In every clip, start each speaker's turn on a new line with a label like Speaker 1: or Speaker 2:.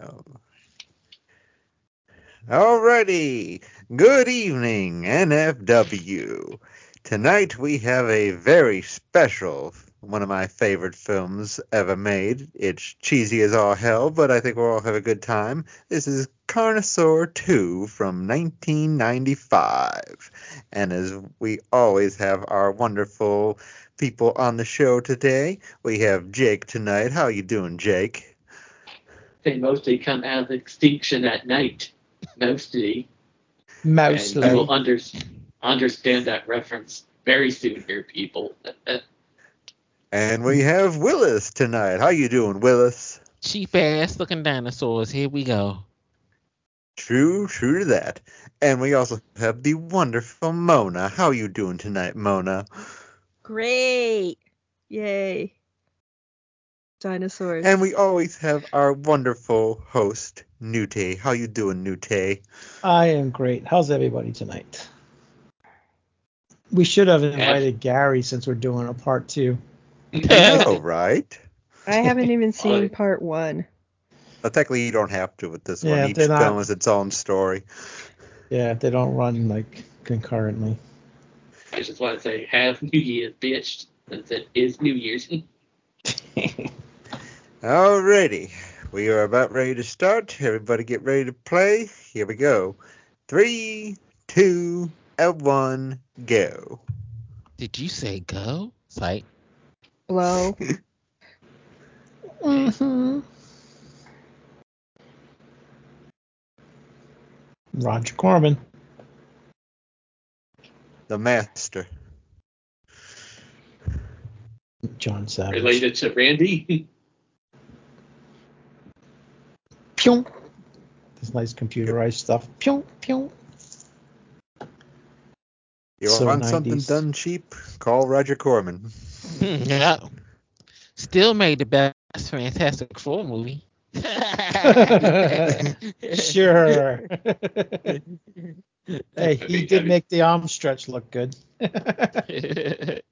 Speaker 1: Oh. Alrighty. Good evening, NFW. Tonight we have a very special, one of my favorite films ever made. It's cheesy as all hell, but I think we'll all have a good time. This is Carnosaur 2 from 1995. And as we always have our wonderful people on the show today, we have Jake tonight. How you doing, Jake?
Speaker 2: They mostly come out of extinction at night. Mostly.
Speaker 3: Mostly.
Speaker 2: And you will under, understand that reference very soon here, people.
Speaker 1: And we have Willis tonight. How you doing, Willis?
Speaker 4: Cheap ass looking dinosaurs. Here we go.
Speaker 1: True, true to that. And we also have the wonderful Mona. How you doing tonight, Mona?
Speaker 5: Great. Yay. Dinosaurs.
Speaker 1: And we always have our wonderful host, Nute. How you doing, Nute?
Speaker 3: I am great. How's everybody tonight? We should have invited Gary since we're doing a part two.
Speaker 1: I know, right?
Speaker 5: I haven't even seen part one.
Speaker 1: But technically, you don't have to with this
Speaker 3: Yeah,
Speaker 1: one. Each
Speaker 3: they're not-
Speaker 1: film is its own story.
Speaker 3: Yeah, they don't run like concurrently.
Speaker 2: I just want to say, have New Year's, bitch. Since it is New Year's.
Speaker 1: Alrighty. We are about ready to start. Everybody get ready to play. Here we go. Three, two, and one, go.
Speaker 4: Did you say go? Sight.
Speaker 5: Blow.
Speaker 3: Mm-hmm. Roger Corman.
Speaker 1: The Master.
Speaker 3: John Savage.
Speaker 2: Related to Randy.
Speaker 3: Pew. This nice computerized stuff. Pew, pew.
Speaker 1: You
Speaker 3: So
Speaker 1: want something done cheap? Call Roger Corman.
Speaker 4: yeah. Still made the best Fantastic Four movie.
Speaker 3: sure. hey, he did make the arm stretch look good. That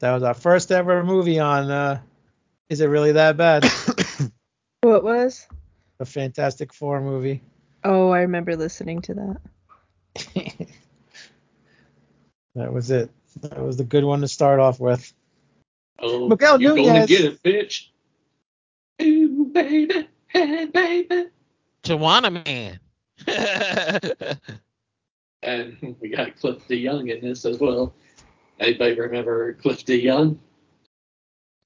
Speaker 3: was our first ever movie on uh Is It Really That Bad?
Speaker 5: What was?
Speaker 3: A Fantastic Four movie.
Speaker 5: Oh, I remember listening to that.
Speaker 3: that was it. That was the good one to start off with.
Speaker 2: Oh,
Speaker 3: Miguel
Speaker 2: you're gonna get it, bitch. Ooh, baby. Hey, baby.
Speaker 4: Joanna Man.
Speaker 2: And we got Cliff DeYoung in this as well. Anybody remember Cliff DeYoung?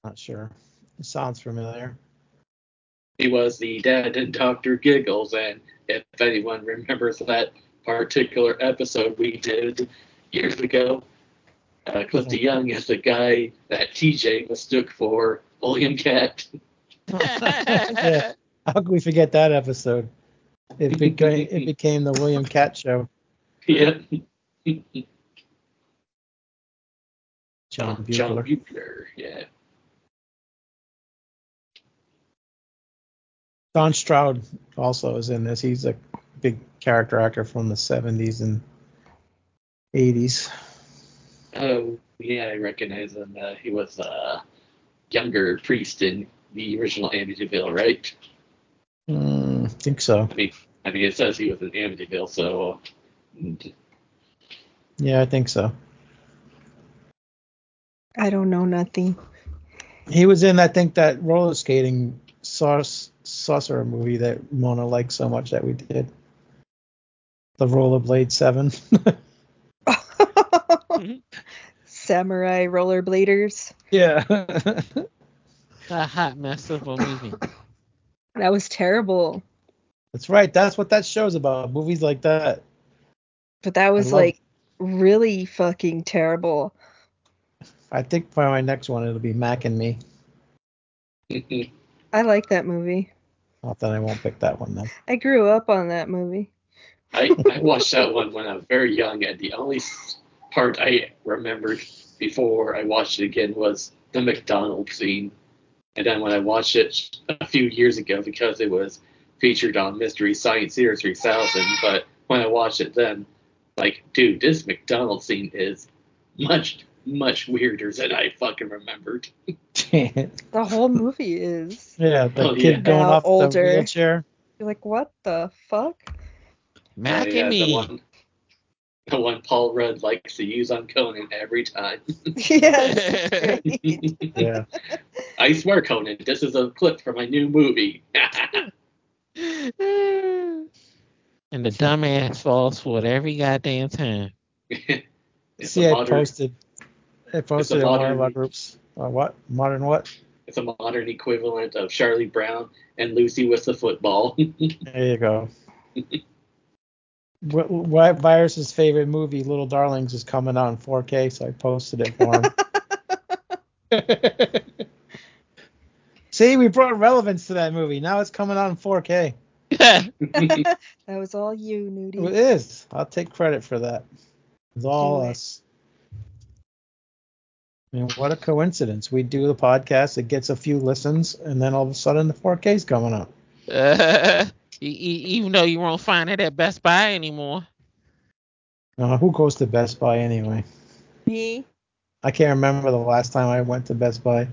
Speaker 3: Not sure. It sounds familiar.
Speaker 2: He was the dad in Dr. Giggles, and if anyone remembers that particular episode we did years ago, uh, Cliff
Speaker 3: Mhm.
Speaker 2: DeYoung is the guy that TJ mistook for William Katt.
Speaker 3: Yeah. How could we forget that episode? It became it became the William Katt show.
Speaker 2: Yeah.
Speaker 3: John
Speaker 2: John
Speaker 3: Buechler.
Speaker 2: Buechler, yeah.
Speaker 3: Don Stroud also is in this. He's a big character actor from the 70s and 80s.
Speaker 2: Oh, yeah, I recognize him. Uh, he was a younger priest in the original Amityville, right?
Speaker 3: Mm, I think so.
Speaker 2: I mean, I mean, it says he was in Amityville, so
Speaker 3: Yeah, I think so.
Speaker 5: I don't know nothing.
Speaker 3: He was in, I think, that roller skating sauce, saucer movie that Mona liked so much that we did. The Rollerblade 7.
Speaker 5: Samurai rollerbladers.
Speaker 3: yeah.
Speaker 4: a hot mess of a movie.
Speaker 5: That was terrible.
Speaker 3: That's right. That's what that show's about. Movies like that.
Speaker 5: But that was
Speaker 3: love-
Speaker 5: like really fucking terrible.
Speaker 3: I think for my next one, it'll be Mac and Me.
Speaker 5: I like that movie.
Speaker 3: Not that I won't pick that one then.
Speaker 5: I grew up on that movie.
Speaker 2: I, I watched that one when I was very young, and the only part I remembered before I watched it again was the McDonald's scene. And then when I watched it a few years ago, because it was featured on Mystery Science Theater 3000, but when I watched it then, like, dude, this McDonald's scene is much, much weirder than I fucking remembered.
Speaker 3: yeah,
Speaker 5: The whole movie is.
Speaker 3: Yeah, the
Speaker 2: Oh,
Speaker 3: kid
Speaker 2: yeah.
Speaker 3: going
Speaker 5: Now
Speaker 3: off the
Speaker 5: older.
Speaker 3: wheelchair.
Speaker 5: You're like, what the fuck?
Speaker 4: Mac
Speaker 2: Yeah,
Speaker 4: and
Speaker 2: the
Speaker 4: me.
Speaker 2: one, the one Paul Rudd likes to use on Conan every time.
Speaker 5: yeah.
Speaker 3: Yeah.
Speaker 2: I swear, Conan, this is a clip from my new movie.
Speaker 4: and the dumbass falls for it every goddamn time.
Speaker 3: See,
Speaker 2: a
Speaker 3: I
Speaker 2: modern,
Speaker 3: posted. I posted in one of
Speaker 2: modern-
Speaker 3: our groups. Uh, what? Modern what?
Speaker 2: it's a modern equivalent of Charlie Brown and Lucy with the football.
Speaker 3: There you go. What, what Virus's favorite movie, Little Darlings, is coming out in 4K, so I posted it for him. See, we brought relevance to that movie. Now it's coming out in 4K.
Speaker 5: that was all you,
Speaker 3: It
Speaker 5: Nudie.
Speaker 3: is. I'll take credit for that. It's all
Speaker 5: Do it.
Speaker 3: us. I mean, what a coincidence. We do the podcast, it gets a few listens, and then all of a sudden the 4K's coming up.
Speaker 4: Uh, even though you won't find it at Best Buy anymore.
Speaker 3: Uh, who goes to Best Buy anyway?
Speaker 5: Me?
Speaker 3: I can't remember the last time I went to Best Buy.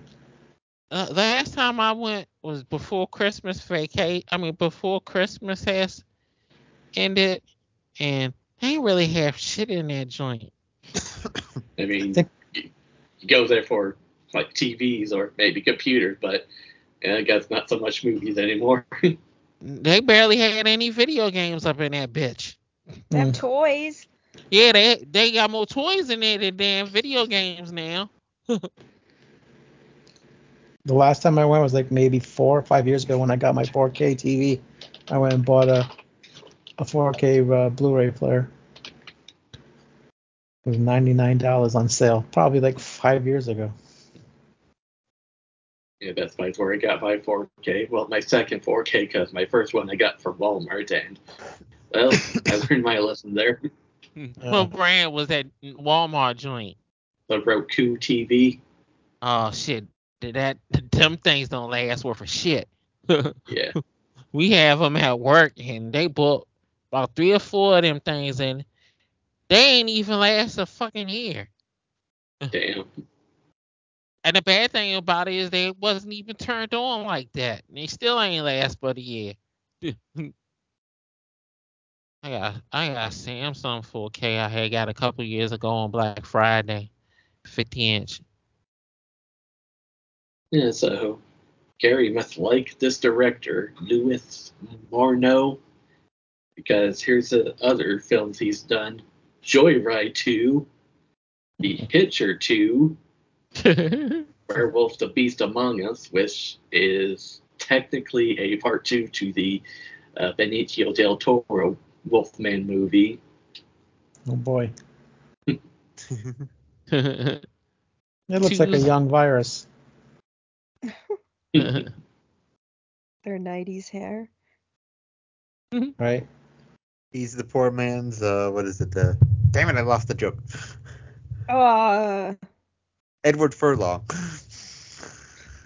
Speaker 4: Uh, the last time I went was before Christmas vacate. I mean, before Christmas has ended, and they really have shit in that joint.
Speaker 2: I mean,
Speaker 3: Think-
Speaker 2: you, you go there for like TVs or maybe computers, but yeah, I guess not so much movies anymore.
Speaker 4: They barely had any video games up in that bitch.
Speaker 5: Them
Speaker 3: Mm.
Speaker 5: toys.
Speaker 4: Yeah, they they got more toys in there than damn video games now.
Speaker 3: The last time I went was like maybe four or five years ago when I got my 4K TV. I went and bought a a 4K uh, Blu-ray player. It was $99 on sale, probably like five years ago.
Speaker 2: yeah, that's my where I got my 4K. Well, my second 4K because my first one I got from Walmart, and well, I learned my lesson there. Hmm.
Speaker 4: What brand was that Walmart joint?
Speaker 2: The Roku TV.
Speaker 4: Oh shit, Did that them things don't last worth a shit.
Speaker 2: Yeah.
Speaker 4: we have them at work and they bought about three or four of them things and they ain't even last a fucking year.
Speaker 2: Damn.
Speaker 4: And the bad thing about it is they wasn't even turned on like that. They still ain't last but a year. I got I got a Samsung 4K I had got a couple years ago on Black Friday, 50 inch.
Speaker 2: Yeah, so Gary must like this director, Louis Morneau, because here's the other films he's done Joyride 2, The Hitcher 2, Werewolf the Beast Among Us, which is technically a part two to the uh, Benicio del Toro Wolfman movie.
Speaker 3: Oh boy, it looks like a young virus.
Speaker 5: Their 90s hair.
Speaker 3: Right?
Speaker 1: He's the poor man's. Uh, what is it? Uh, damn it! I lost the joke.
Speaker 5: Oh,
Speaker 1: Edward Furlong.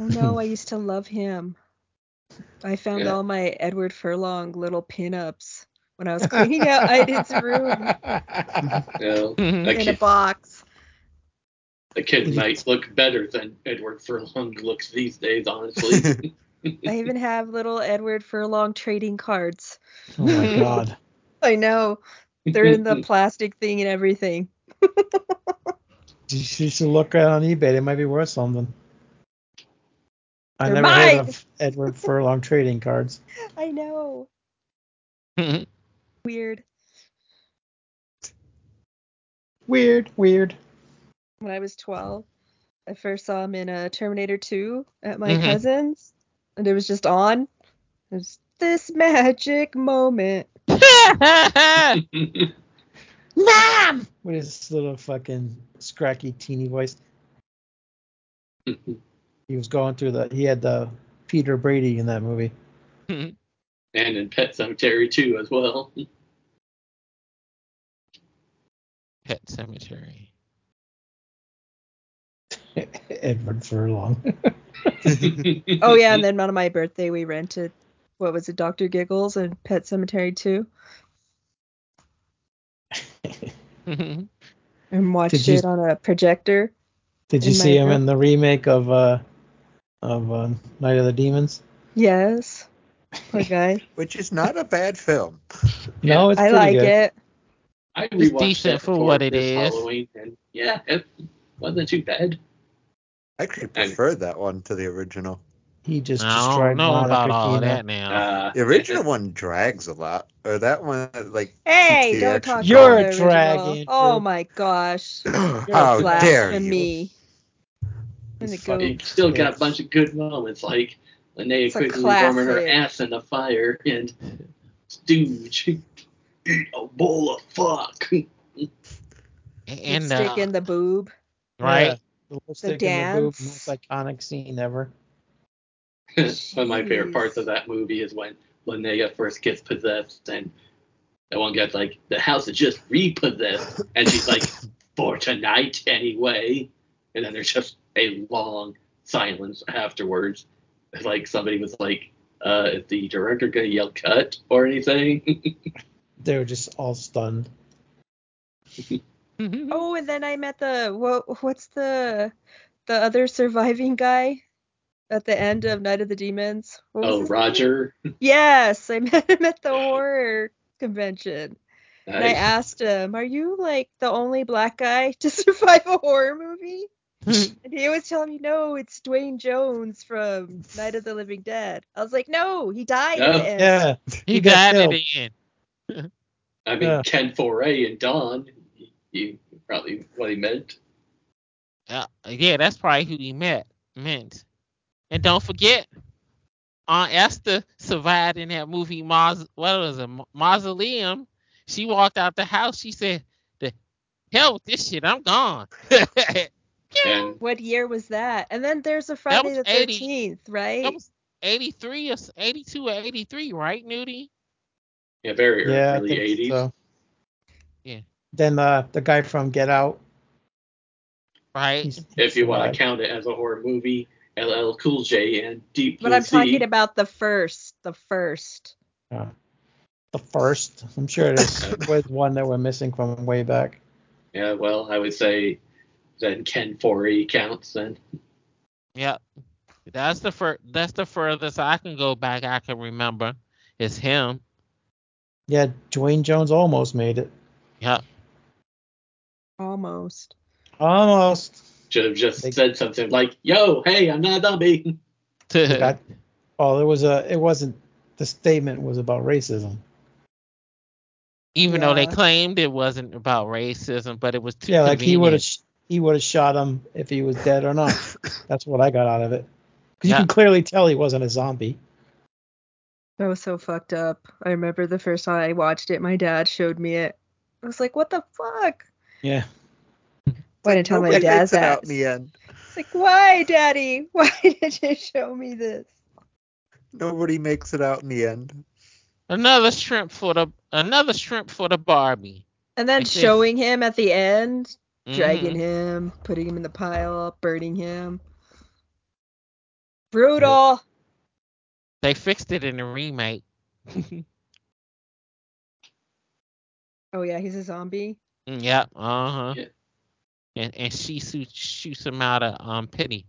Speaker 5: oh no, I used to love him. I found
Speaker 2: Yeah.
Speaker 5: all my Edward Furlong little pinups when I was cleaning out Iden's room
Speaker 2: You know, mm-hmm. that
Speaker 5: in a box.
Speaker 2: the kid mm-hmm. might look better than Edward Furlong looks these days, honestly.
Speaker 5: I even have little Edward Furlong trading cards.
Speaker 3: oh my god.
Speaker 5: I know. They're in the plastic thing and everything.
Speaker 3: You should look at on eBay. They might be worth something. I
Speaker 5: They're
Speaker 3: never heard of Edward Furlong trading cards.
Speaker 5: I know. Weird.
Speaker 3: Weird, weird.
Speaker 5: When I was 12, I first saw him in a Terminator 2 at my
Speaker 4: Mhm.
Speaker 5: cousin's, and it was just on. It was this magic moment.
Speaker 4: Mom!
Speaker 3: With his little fucking scracky teeny voice. He was going through the. He had the Peter Brady in that movie.
Speaker 2: and in Pet Sematary too, as well.
Speaker 4: Pet Sematary.
Speaker 3: Edward Furlong.
Speaker 5: Oh yeah, and then on my birthday we rented what was it, Dr. Giggles and Pet Sematary 2 and watched
Speaker 3: Did you-
Speaker 5: it on a projector.
Speaker 3: Did you
Speaker 5: In my
Speaker 3: see him
Speaker 5: room.
Speaker 3: in the remake of uh, of uh, Night of the Demons.
Speaker 5: Yes. Poor guy.
Speaker 1: Which is not a bad film.
Speaker 3: No, it's
Speaker 5: I
Speaker 3: pretty
Speaker 5: like
Speaker 3: good.
Speaker 5: it.
Speaker 2: I
Speaker 4: It's
Speaker 2: rewatched
Speaker 4: decent for what it is.
Speaker 2: Halloween, and yeah, it wasn't too bad.
Speaker 1: I actually
Speaker 2: I-
Speaker 1: preferred that one to the original.
Speaker 3: He just
Speaker 4: I
Speaker 3: destroyed
Speaker 4: don't know about
Speaker 3: Monica
Speaker 4: all
Speaker 3: Kino.
Speaker 4: that now.
Speaker 2: Uh,
Speaker 1: The original one drags a lot, or that one like.
Speaker 5: Hey, don't
Speaker 1: action
Speaker 5: talk
Speaker 3: You're
Speaker 5: about
Speaker 3: a
Speaker 5: the
Speaker 3: drag. Andrew.
Speaker 5: Oh my gosh.
Speaker 1: How dare you?
Speaker 5: Blasphemy.
Speaker 3: He's
Speaker 5: And it goes-
Speaker 3: fucking-
Speaker 2: you still got a bunch of good moments, like Linnea
Speaker 5: It's a
Speaker 2: quickly warming her ass in the fire and Stooge eat a bowl of fuck.
Speaker 4: and
Speaker 5: stick
Speaker 4: uh,
Speaker 5: in the boob.
Speaker 4: right,
Speaker 3: Yeah, the lipstick in the boob,
Speaker 5: dance.
Speaker 3: most iconic scene ever.
Speaker 2: One of my favorite parts of that movie is when Linnea first gets possessed and that one guy's like, the house is just repossessed. And she's like, for tonight anyway. And then there's just a long silence afterwards. It's like somebody was like, uh, is the director going to yell cut or anything?
Speaker 3: They were just all stunned.
Speaker 5: Oh, and then I met the what? What's the the other surviving guy at the end of Night of the Demons? What
Speaker 2: oh,
Speaker 5: his name?
Speaker 2: Roger.
Speaker 5: Yes, I met him at the horror convention. And I asked him, "Are you like the only black guy to survive a horror movie?" And he was telling me, "No, it's Duane Jones from Night of the Living Dead." I was like, "No, he died."
Speaker 2: No.
Speaker 5: at.
Speaker 3: Yeah,
Speaker 4: he
Speaker 3: He
Speaker 4: died at the end.
Speaker 2: I mean,
Speaker 3: Yeah.
Speaker 2: Ken Foree and Don, you probably what he meant.
Speaker 4: Uh, yeah, that's probably who he met meant. And don't forget, Aunt Esther survived in that movie. Maus- what was it? Mausoleum. She walked out the house. She said, "The hell with this shit. I'm gone."
Speaker 2: And
Speaker 5: What year was that? And then there's a Friday
Speaker 4: was
Speaker 5: the
Speaker 4: 80.
Speaker 5: Thirteenth, right?
Speaker 4: that was 83 or 82 or 83, right, Nudie?
Speaker 2: yeah, very
Speaker 3: yeah,
Speaker 2: early 80s.
Speaker 3: so.
Speaker 4: Yeah.
Speaker 3: Then uh, the guy from Get Out.
Speaker 4: Right.
Speaker 3: he's-
Speaker 2: If you want to count it as a horror movie, LL Cool J and Deep Blue
Speaker 5: but I'm
Speaker 2: Sea.
Speaker 5: talking about the first, the first.
Speaker 3: Uh, the first. I'm sure there was one that we're missing from way back.
Speaker 2: Yeah, well, I would say then Ken Foree counts then.
Speaker 4: Yeah. That's the fur- That's the furthest I can go back. I can remember. It's him.
Speaker 3: Yeah, Duane Jones almost made it.
Speaker 4: Yeah.
Speaker 5: Almost.
Speaker 3: Almost.
Speaker 2: Should have just
Speaker 3: They-
Speaker 2: said something like, "Yo, hey, I'm not a zombie."
Speaker 3: They got, oh, it was a. It wasn't. The statement was about racism.
Speaker 4: Even though they claimed it wasn't about racism, but it was too
Speaker 3: Yeah, like he would have. He would have shot him if he was dead or not. That's what I got out of it. Because
Speaker 4: Yeah.
Speaker 3: you can clearly tell he wasn't a zombie.
Speaker 5: That was so fucked up. I remember the first time I watched it, my dad showed me it. I was like, what the fuck?
Speaker 3: Yeah.
Speaker 5: Why didn't tell my dad
Speaker 1: makes it
Speaker 5: that?
Speaker 1: out in the end.
Speaker 5: It's like, why, daddy? Why did you show me this?
Speaker 1: Nobody makes it out in the end.
Speaker 4: Another shrimp for the another shrimp for the Barbie.
Speaker 5: And then
Speaker 4: Like this.
Speaker 5: showing him at the end, dragging
Speaker 4: Mhm.
Speaker 5: him, putting him in the pile, burning him. Brutal.
Speaker 4: They fixed it in the remake.
Speaker 5: Oh yeah, he's a zombie.
Speaker 4: Yeah. Uh huh.
Speaker 2: Yeah.
Speaker 4: And and she shoots shoots him out of um pity.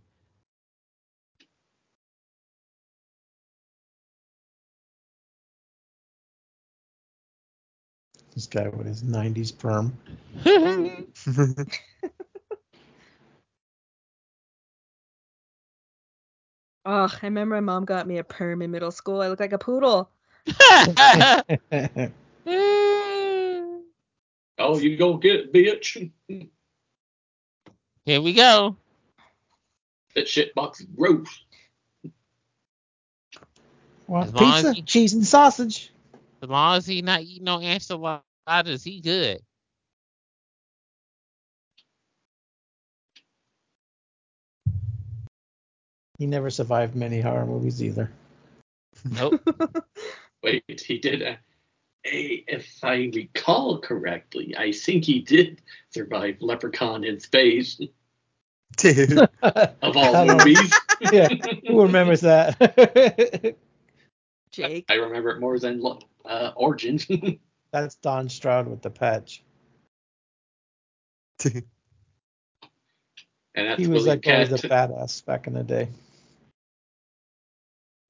Speaker 3: This guy with his 90s perm.
Speaker 5: Oh, I remember my mom got me a perm in middle school. I look like a poodle.
Speaker 2: Oh, you go get it, bitch.
Speaker 4: Here we go.
Speaker 2: That shit box is gross.
Speaker 3: well,
Speaker 4: As
Speaker 3: pizza,
Speaker 4: he-
Speaker 3: cheese, and sausage.
Speaker 4: As long as he not eating no enchiladas, he good.
Speaker 3: He never survived many horror movies either.
Speaker 4: Nope.
Speaker 2: Wait, he did. Uh, A, a, if I recall correctly, I think he did survive Leprechaun in Space
Speaker 1: Dude.
Speaker 2: of all
Speaker 3: don't-
Speaker 2: movies.
Speaker 3: yeah, who remembers that?
Speaker 5: Jake.
Speaker 2: I remember it more than uh, Origins.
Speaker 3: That's Don Stroud with the patch.
Speaker 2: And that's
Speaker 3: He was
Speaker 2: William
Speaker 3: like always a
Speaker 2: Cat.
Speaker 3: badass back in the day.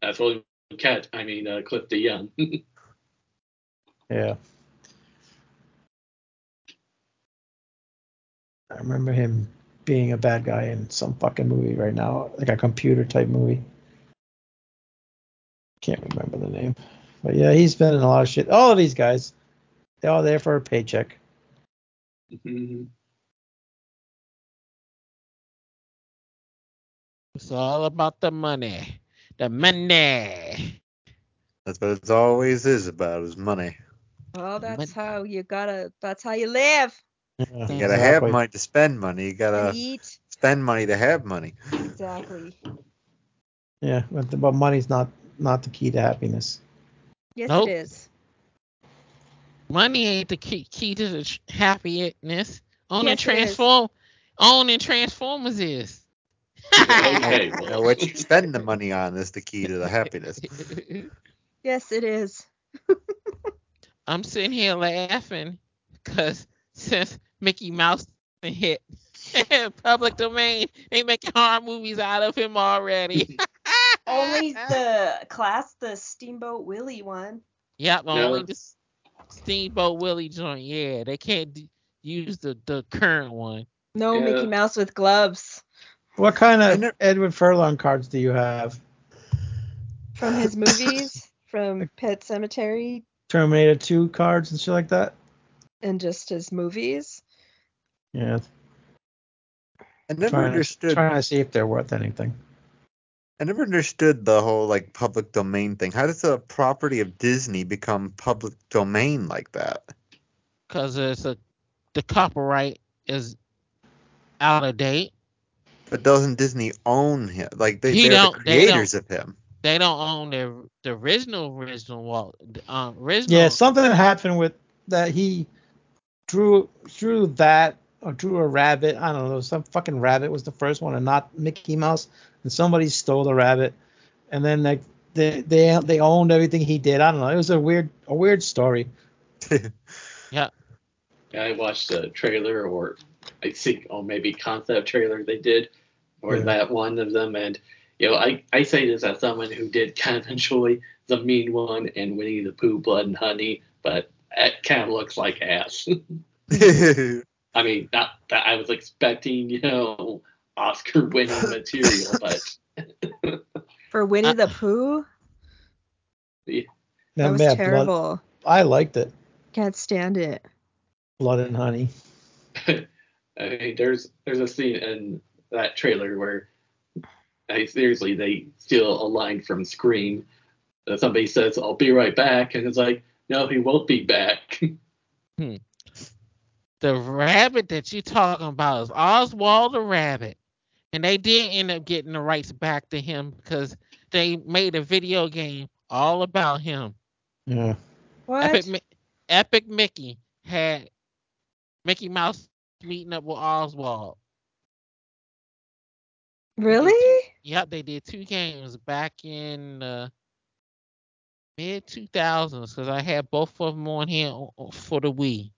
Speaker 2: That's William Katt. I mean, uh, Cliff DeYoung.
Speaker 3: Yeah. I remember him being a bad guy in some fucking movie right now, like a computer type movie. Can't remember the name. But yeah, he's been in a lot of shit. All of these guys, they're all there for a paycheck.
Speaker 2: Mhm.
Speaker 4: It's all about the money. The money.
Speaker 1: That's what it always is about is money.
Speaker 5: Well, that's
Speaker 4: Mon-
Speaker 5: how you gotta. That's how you live
Speaker 3: Yeah,
Speaker 1: You gotta
Speaker 3: exactly.
Speaker 1: have money to spend money. You gotta
Speaker 5: eat.
Speaker 1: spend money to have money.
Speaker 5: Exactly.
Speaker 3: Yeah, but, but money's not not the key to happiness.
Speaker 5: Yes,
Speaker 4: Nope.
Speaker 5: it is.
Speaker 4: Money ain't the key, key to the tr- happiness. Owning
Speaker 5: Yes, it is.
Speaker 4: transform, owning Transformers is.
Speaker 2: Okay, well.
Speaker 1: what you spend the money on is the key to the happiness.
Speaker 5: Yes, it is.
Speaker 4: I'm sitting here laughing because since Mickey Mouse hit public domain, they making horror movies out of him already.
Speaker 5: Only the class, the Steamboat Willie one.
Speaker 4: Yep,
Speaker 2: No.
Speaker 4: only the Steamboat Willie joint. Yeah, they can't d- use the the current one.
Speaker 5: No
Speaker 2: Yeah.
Speaker 5: Mickey Mouse with gloves
Speaker 3: What kind of Edward Furlong cards do you have?
Speaker 5: from his movies, from Pet Sematary,
Speaker 3: Terminator 2 cards and shit like that?
Speaker 5: and just his movies.
Speaker 3: Yeah,
Speaker 1: I never
Speaker 3: trying to,
Speaker 1: understood.
Speaker 3: trying to see if they're worth anything.
Speaker 1: I never understood the whole like public domain thing. How does the property of Disney become public domain like that?
Speaker 4: because it's a the copyright is out of date.
Speaker 1: But doesn't Disney own him? Like they,
Speaker 4: He
Speaker 1: they're the
Speaker 4: don't- they
Speaker 1: creators of him.
Speaker 4: They don't own the the original original Walt. Um, original.
Speaker 3: Yeah, something happened with that he drew drew that or drew a rabbit. I don't know, some fucking rabbit was the first one and not Mickey Mouse. And somebody stole the rabbit. And then like they they they owned everything he did. I don't know. It was a weird a weird story. Yeah.
Speaker 2: I watched a trailer, or I think, oh, maybe concept trailer they did, or
Speaker 3: Yeah.
Speaker 2: that one of them. And, you know, I, I say this as someone who did kind of enjoy the mean one and Winnie the Pooh, Blood and Honey, but it kind of looks like ass. I mean, not that I was expecting, you know, Oscar winning material, but
Speaker 5: For Winnie
Speaker 4: Uh,
Speaker 5: the Pooh, that
Speaker 3: That
Speaker 5: was
Speaker 3: man, blood-
Speaker 5: terrible.
Speaker 3: I liked it.
Speaker 5: Can't stand it.
Speaker 3: Blood and honey.
Speaker 2: I mean, there's there's a scene in that trailer where I seriously they steal a line from Scream. Uh, somebody says, "I'll be right back," and it's like, "No, he won't be back."
Speaker 4: the rabbit that you're talking about is Oswald the rabbit, and they did end up getting the rights back to him because they made a video game all about him.
Speaker 3: Yeah.
Speaker 5: What?
Speaker 4: Epic, Epic Mickey had Mickey Mouse meeting up with Oswald.
Speaker 5: Really?
Speaker 4: Yep, they did two games back in uh, mid 2000s because I had both of them on here o- o- for the Wii.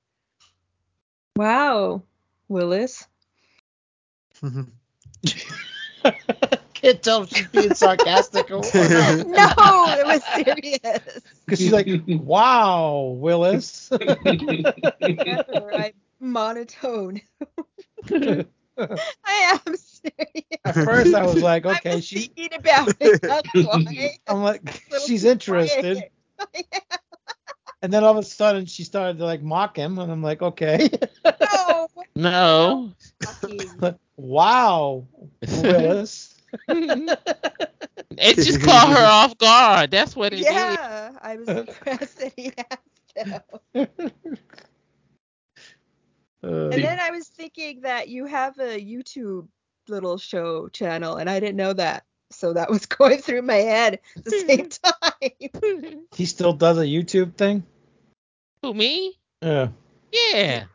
Speaker 5: Wow, Willis.
Speaker 3: Can't tell if she's being sarcastic or, or not.
Speaker 5: No, it was serious.
Speaker 3: Because she's like, wow, Willis.
Speaker 5: Never. I'm monotone. I am serious.
Speaker 3: At first, I was like,
Speaker 5: I
Speaker 3: okay,
Speaker 5: was
Speaker 3: she.
Speaker 5: thinking about it. That's why.
Speaker 3: I'm like, she's interested. And then all of a sudden, she started to like mock him, and I'm like, okay,
Speaker 5: No.
Speaker 4: No.
Speaker 3: Wow, Willis.
Speaker 4: it just caught her off guard. That's what it did.
Speaker 5: Yeah, I was impressed that he asked him.
Speaker 3: Uh,
Speaker 5: And then I was thinking that you have a YouTube little show channel, and I didn't know that. So that was going through my head at the same time.
Speaker 3: he still does a YouTube thing.
Speaker 4: Who me?
Speaker 3: Yeah,
Speaker 4: Yeah.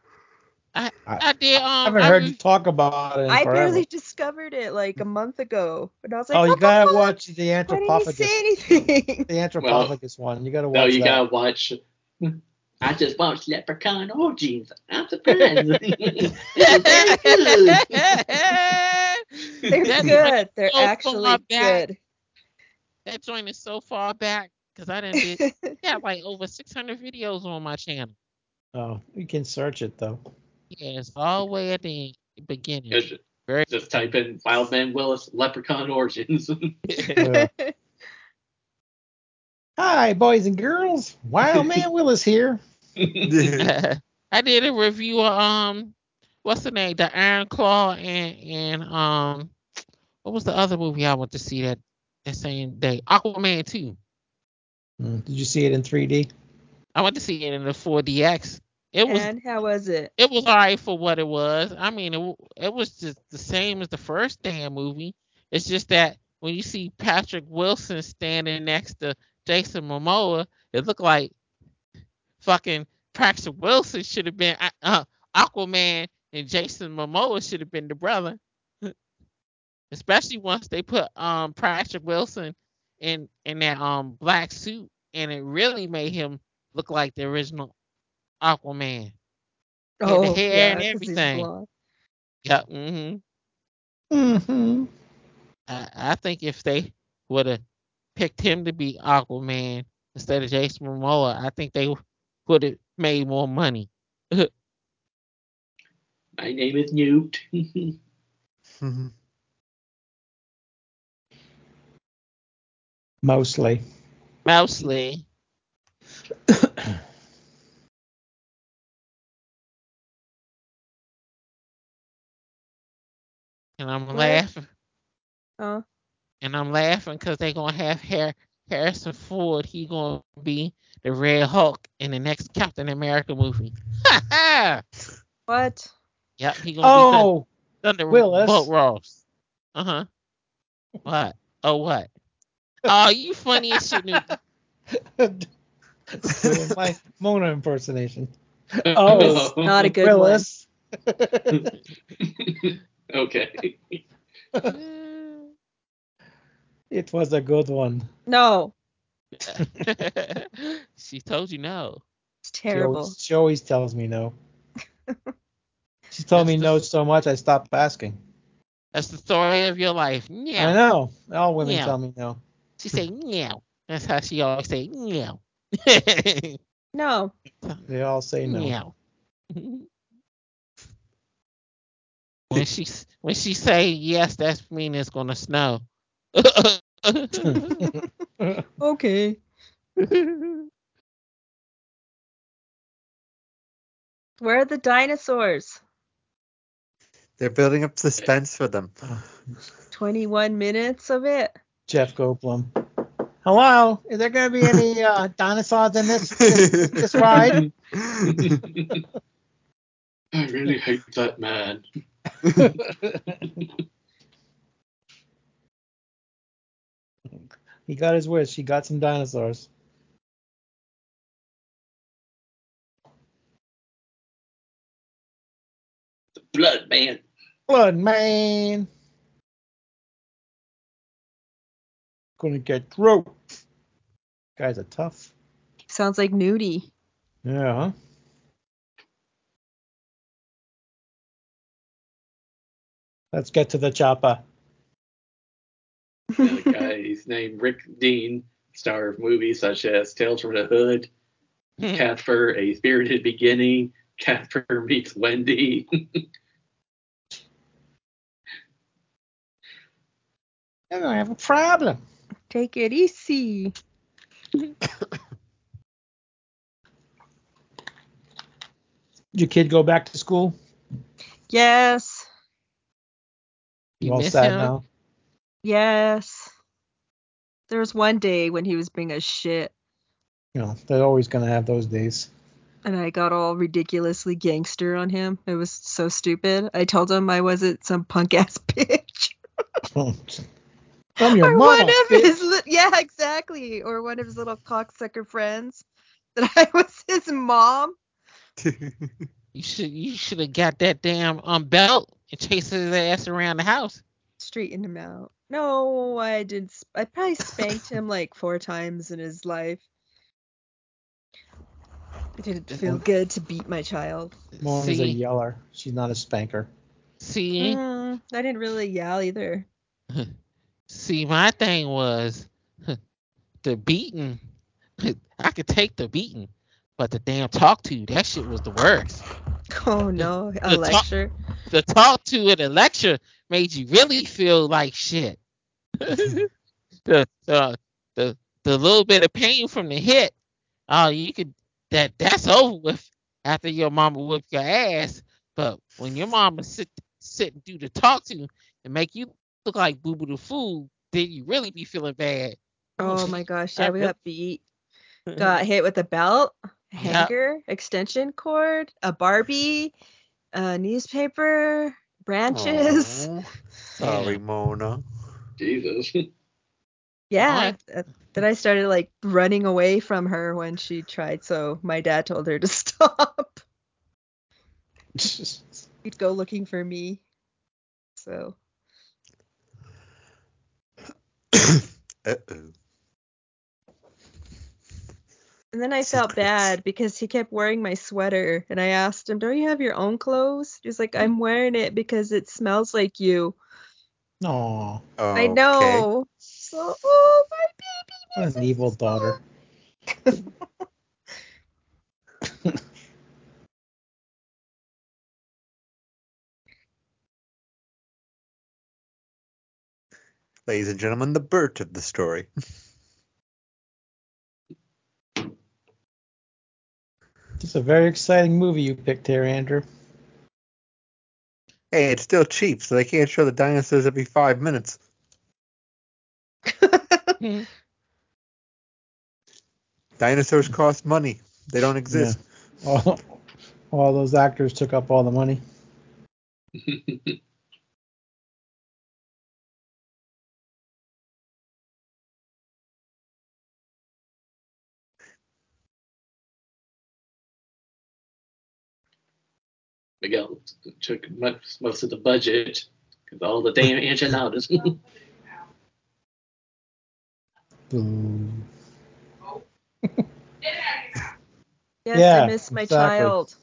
Speaker 4: I
Speaker 3: I-
Speaker 4: I did um
Speaker 3: I haven't
Speaker 4: I
Speaker 3: heard
Speaker 4: re-
Speaker 3: you talk about it. In
Speaker 5: I
Speaker 3: forever.
Speaker 5: barely discovered it like a month ago, and I was like,
Speaker 3: oh, you
Speaker 5: what the
Speaker 3: gotta watch the
Speaker 5: Why didn't he
Speaker 3: anthropophagus.
Speaker 5: say anything?
Speaker 3: The anthropophagus one. You gotta watch
Speaker 2: no, you
Speaker 3: that.
Speaker 2: gotta watch. I just watched Leprechaun oh, Orgies. I'm surprised. It's very good.
Speaker 5: They're good. They're
Speaker 4: so
Speaker 5: actually good.
Speaker 4: that joint is so far back because I didn't did yeah like over 600 videos on my channel.
Speaker 3: Oh, you can search it though.
Speaker 4: Yeah, it's all the way at the beginning.
Speaker 2: Just,
Speaker 4: Very
Speaker 2: just type in Wildman Willis Leprechaun Origins.
Speaker 3: Yeah. Hi, boys and girls. Wild Man Willis here.
Speaker 4: I did a review of um what's the name? The Iron Claw and and um what was the other movie I went to see that that same day? Aquaman 2.
Speaker 3: Mm, Did you see it in 3D?
Speaker 4: I went to see it in the 4DX. It was
Speaker 5: and how was it?
Speaker 4: it was alright for what it was. I mean, it it was just the same as the first damn movie. It's just that when you see Patrick Wilson standing next to Jason Momoa, it looked like fucking Patrick Wilson should have been uh, uh, Aquaman and Jason Momoa should have been the brother. Especially once they put um Patrick Wilson in in that um black suit and it really made him look like the original Aquaman. And the hair and
Speaker 5: 'cause he's
Speaker 4: everything. Yeah. hmm
Speaker 3: Mm-hmm.
Speaker 4: I, I think if they would have picked him to be Aquaman instead of Jason Momoa, I think they would have made more money.
Speaker 2: My name is Newt. Mm-hmm.
Speaker 3: Mostly.
Speaker 4: Mostly. and I'm laughing.
Speaker 5: Oh,
Speaker 4: And I'm laughing because they're gonna have Har- Harrison Ford. He gonna be the Red Hulk in the next Captain America movie. Ha ha!
Speaker 5: what?
Speaker 4: Yep, he gonna be
Speaker 3: Oh,
Speaker 4: Thunder
Speaker 3: Willis.
Speaker 4: Boat Ross. Uh huh. What? Oh what? Oh, you funny as shit. Newton.
Speaker 3: my Mona impersonation. Oh,
Speaker 5: Not a good
Speaker 3: Willis.
Speaker 2: okay.
Speaker 3: It was a good one.
Speaker 5: No,
Speaker 4: she told you no.
Speaker 5: it's
Speaker 3: She
Speaker 5: terrible.
Speaker 3: always, she always tells me no. She told me
Speaker 4: That's
Speaker 3: no
Speaker 4: the-
Speaker 3: so much I stopped asking.
Speaker 4: That's the story of your life. Yeah.
Speaker 3: I know. All women
Speaker 4: Yeah.
Speaker 3: tell me no.
Speaker 4: She say no. That's how she always say no.
Speaker 5: No,
Speaker 3: They all say no.
Speaker 4: Yeah. when she when she say yes, that's mean it's gonna snow.
Speaker 5: okay. Where are the dinosaurs?
Speaker 1: They're building up suspense for them.
Speaker 5: 21 minutes of it.
Speaker 3: Jeff Goldblum. Hello, is there gonna be any uh, dinosaurs in this this, this ride?
Speaker 2: I really hate that man.
Speaker 3: he got his wish. He got some dinosaurs.
Speaker 2: The blood man.
Speaker 3: Blood man. Gonna get throat. Guys are tough.
Speaker 5: Sounds like nudie.
Speaker 3: Yeah. Huh? Let's get to the chopper.
Speaker 2: And the guy, uh, he's named Rick Dean, star of movies such as Tales from the Hood, hmm. Casper, A Spirited Beginning, Casper Meets Wendy.
Speaker 3: You're gonna have a problem.
Speaker 5: Take it easy.
Speaker 3: Did your kid go back to school?
Speaker 5: Yes.
Speaker 4: You
Speaker 3: all
Speaker 4: miss
Speaker 3: sad
Speaker 4: him?
Speaker 3: now.
Speaker 5: Yes. There was one day when he was being a shit,
Speaker 3: You know, they're always gonna have those days.
Speaker 5: and I got all ridiculously gangster on him. It was so stupid. I told him I wasn't some punk ass bitch.
Speaker 3: From your
Speaker 5: or
Speaker 3: mama.
Speaker 5: one of
Speaker 3: bitch.
Speaker 5: his, li- yeah, exactly. Or one of his little cocksucker friends. That I was his mom.
Speaker 4: You should you should have got that damn um belt and chased his ass around the house.
Speaker 5: Straightened him out. No, I did. sp- I probably spanked him like four times in his life. It didn't feel good to beat my child.
Speaker 3: Mom is a yeller. She's not a spanker.
Speaker 4: see,
Speaker 5: Mm, I didn't really yell either.
Speaker 4: see. My thing was the beating, I could take the beating, but the damn talk to that shit was the worst.
Speaker 5: Oh no, a
Speaker 4: The
Speaker 5: lecture.
Speaker 4: The talk to in a lecture made you really feel like shit. the, the the the little bit of pain from the hit, oh, you could that that's over with after your mama whip your ass. But when your mama sit sit and do the talk to and make you look like boo boo the fool, then you really be feeling bad.
Speaker 5: Oh my gosh, yeah, we got beat. Got hit with a belt, a
Speaker 4: Yeah.
Speaker 5: hanger, extension cord, a Barbie, a newspaper, branches.
Speaker 1: Aw. Sorry, Mona.
Speaker 2: Jesus.
Speaker 5: Yeah. uh, Then I started like running away from her when she tried, so my dad told her to stop. He'd go looking for me. So
Speaker 1: Uh-oh.
Speaker 5: And then I felt bad because he kept wearing my sweater and I asked him, Don't you have your own clothes? He's like, I'm mm. wearing it because it smells like you.
Speaker 3: Aw,
Speaker 5: I
Speaker 1: Okay.
Speaker 5: know. So oh my baby.
Speaker 3: what an evil daughter.
Speaker 1: Ladies and gentlemen, the Bert of the story.
Speaker 3: It's a very exciting movie you picked here, Andrew.
Speaker 1: Hey, it's still cheap, so they can't show the dinosaurs every five minutes. Hmm. Dinosaurs cost money. They don't exist.
Speaker 3: All, all those actors took up all the money.
Speaker 2: Miguel took most, most of the budget because all the damn enchiladas.
Speaker 3: Boo.
Speaker 5: Yes,
Speaker 3: Yeah,
Speaker 5: I miss my
Speaker 3: exactly.
Speaker 5: child.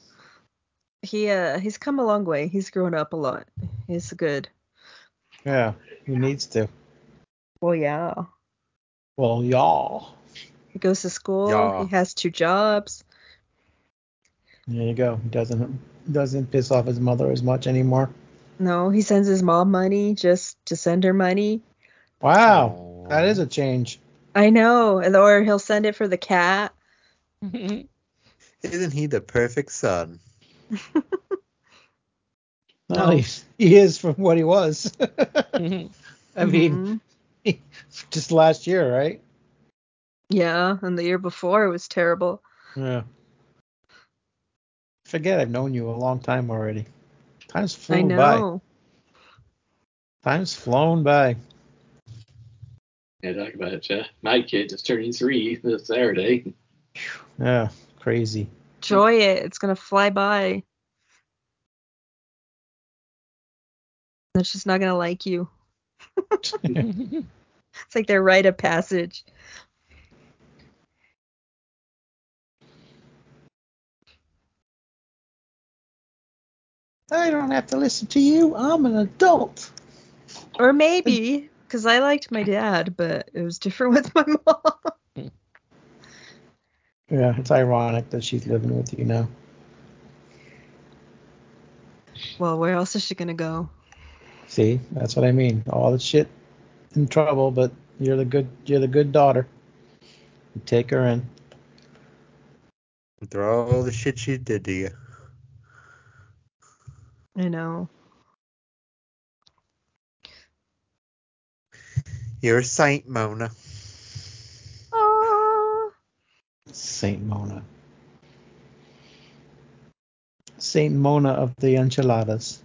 Speaker 5: He uh he's come a long way. He's grown up a lot. He's good.
Speaker 3: Yeah, he needs to.
Speaker 5: Well yeah.
Speaker 3: Well, y'all.
Speaker 5: He goes to school.
Speaker 1: Yeah.
Speaker 5: He has two jobs.
Speaker 3: There you go. He doesn't doesn't piss off his mother as much anymore.
Speaker 5: No, he sends his mom money just to send her money.
Speaker 3: Wow,
Speaker 1: Aw.
Speaker 3: that is a change.
Speaker 5: I know. Or he'll send it for the cat.
Speaker 1: Isn't he the perfect son?
Speaker 3: No,
Speaker 5: No.
Speaker 3: he, he is from what he was. I mean,
Speaker 5: Mhm.
Speaker 3: just last year, right?
Speaker 5: Yeah, and the year before it was terrible.
Speaker 3: Yeah. Forget I've known you a long time already. Time's
Speaker 5: I
Speaker 3: flown by.
Speaker 5: know.
Speaker 3: Time's flown by.
Speaker 2: yeah, talk about it. Uh, my kid is turning three this Saturday.
Speaker 3: Yeah, crazy.
Speaker 5: Enjoy it. It's gonna fly by. It's just not gonna like you. It's like their rite of passage.
Speaker 3: I don't have to listen to you. I'm an adult.
Speaker 5: Or maybe because I liked my dad, but it was different with my mom.
Speaker 3: Yeah, it's ironic that she's living with you now.
Speaker 5: Well, where else is she gonna go?
Speaker 3: See, that's what I mean. All the shit in trouble, but you're the good you're the good daughter. You take her in.
Speaker 1: After all the shit she did to you.
Speaker 5: I know.
Speaker 1: You're a saint, Mona.
Speaker 5: Oh,
Speaker 3: Saint Mona. Saint Mona of the enchiladas.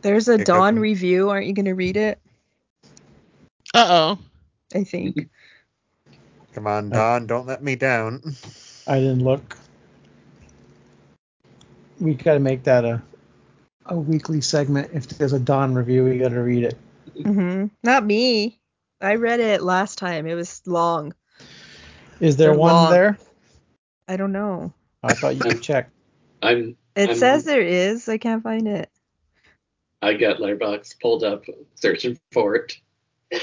Speaker 5: there's a Dawn review. Aren't you gonna read it?
Speaker 4: Uh oh.
Speaker 5: I think.
Speaker 1: Come on, Don, don't let me down.
Speaker 3: I didn't look. We gotta make that a a weekly segment. If there's a Don review, we gotta read it.
Speaker 5: Mm-hmm. Not me. I read it last time. It was long.
Speaker 3: Is there
Speaker 5: They're
Speaker 3: one
Speaker 5: long.
Speaker 3: there?
Speaker 5: I don't know.
Speaker 3: I thought you could check.
Speaker 2: I'm
Speaker 5: It
Speaker 2: I'm-
Speaker 5: says there is. I can't find it.
Speaker 2: I got Letterboxd pulled up, searching for it.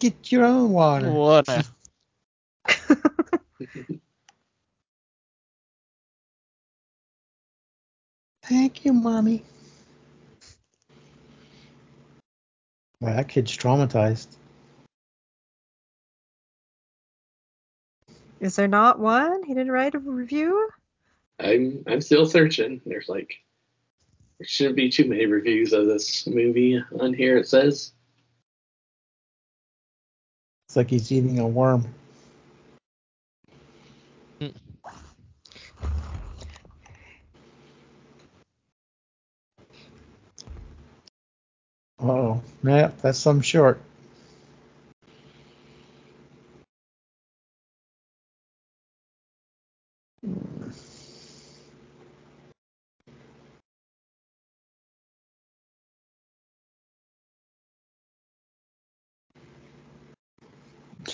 Speaker 3: Get your own water.
Speaker 4: Water.
Speaker 3: Thank you, mommy. Well, that kid's traumatized.
Speaker 5: Is there not one? He didn't write a review?
Speaker 2: I'm I'm still searching. There's like there shouldn't be too many reviews of this movie on here. It says
Speaker 3: It's like he's eating a worm. Hmm. Oh, yeah, that's some short.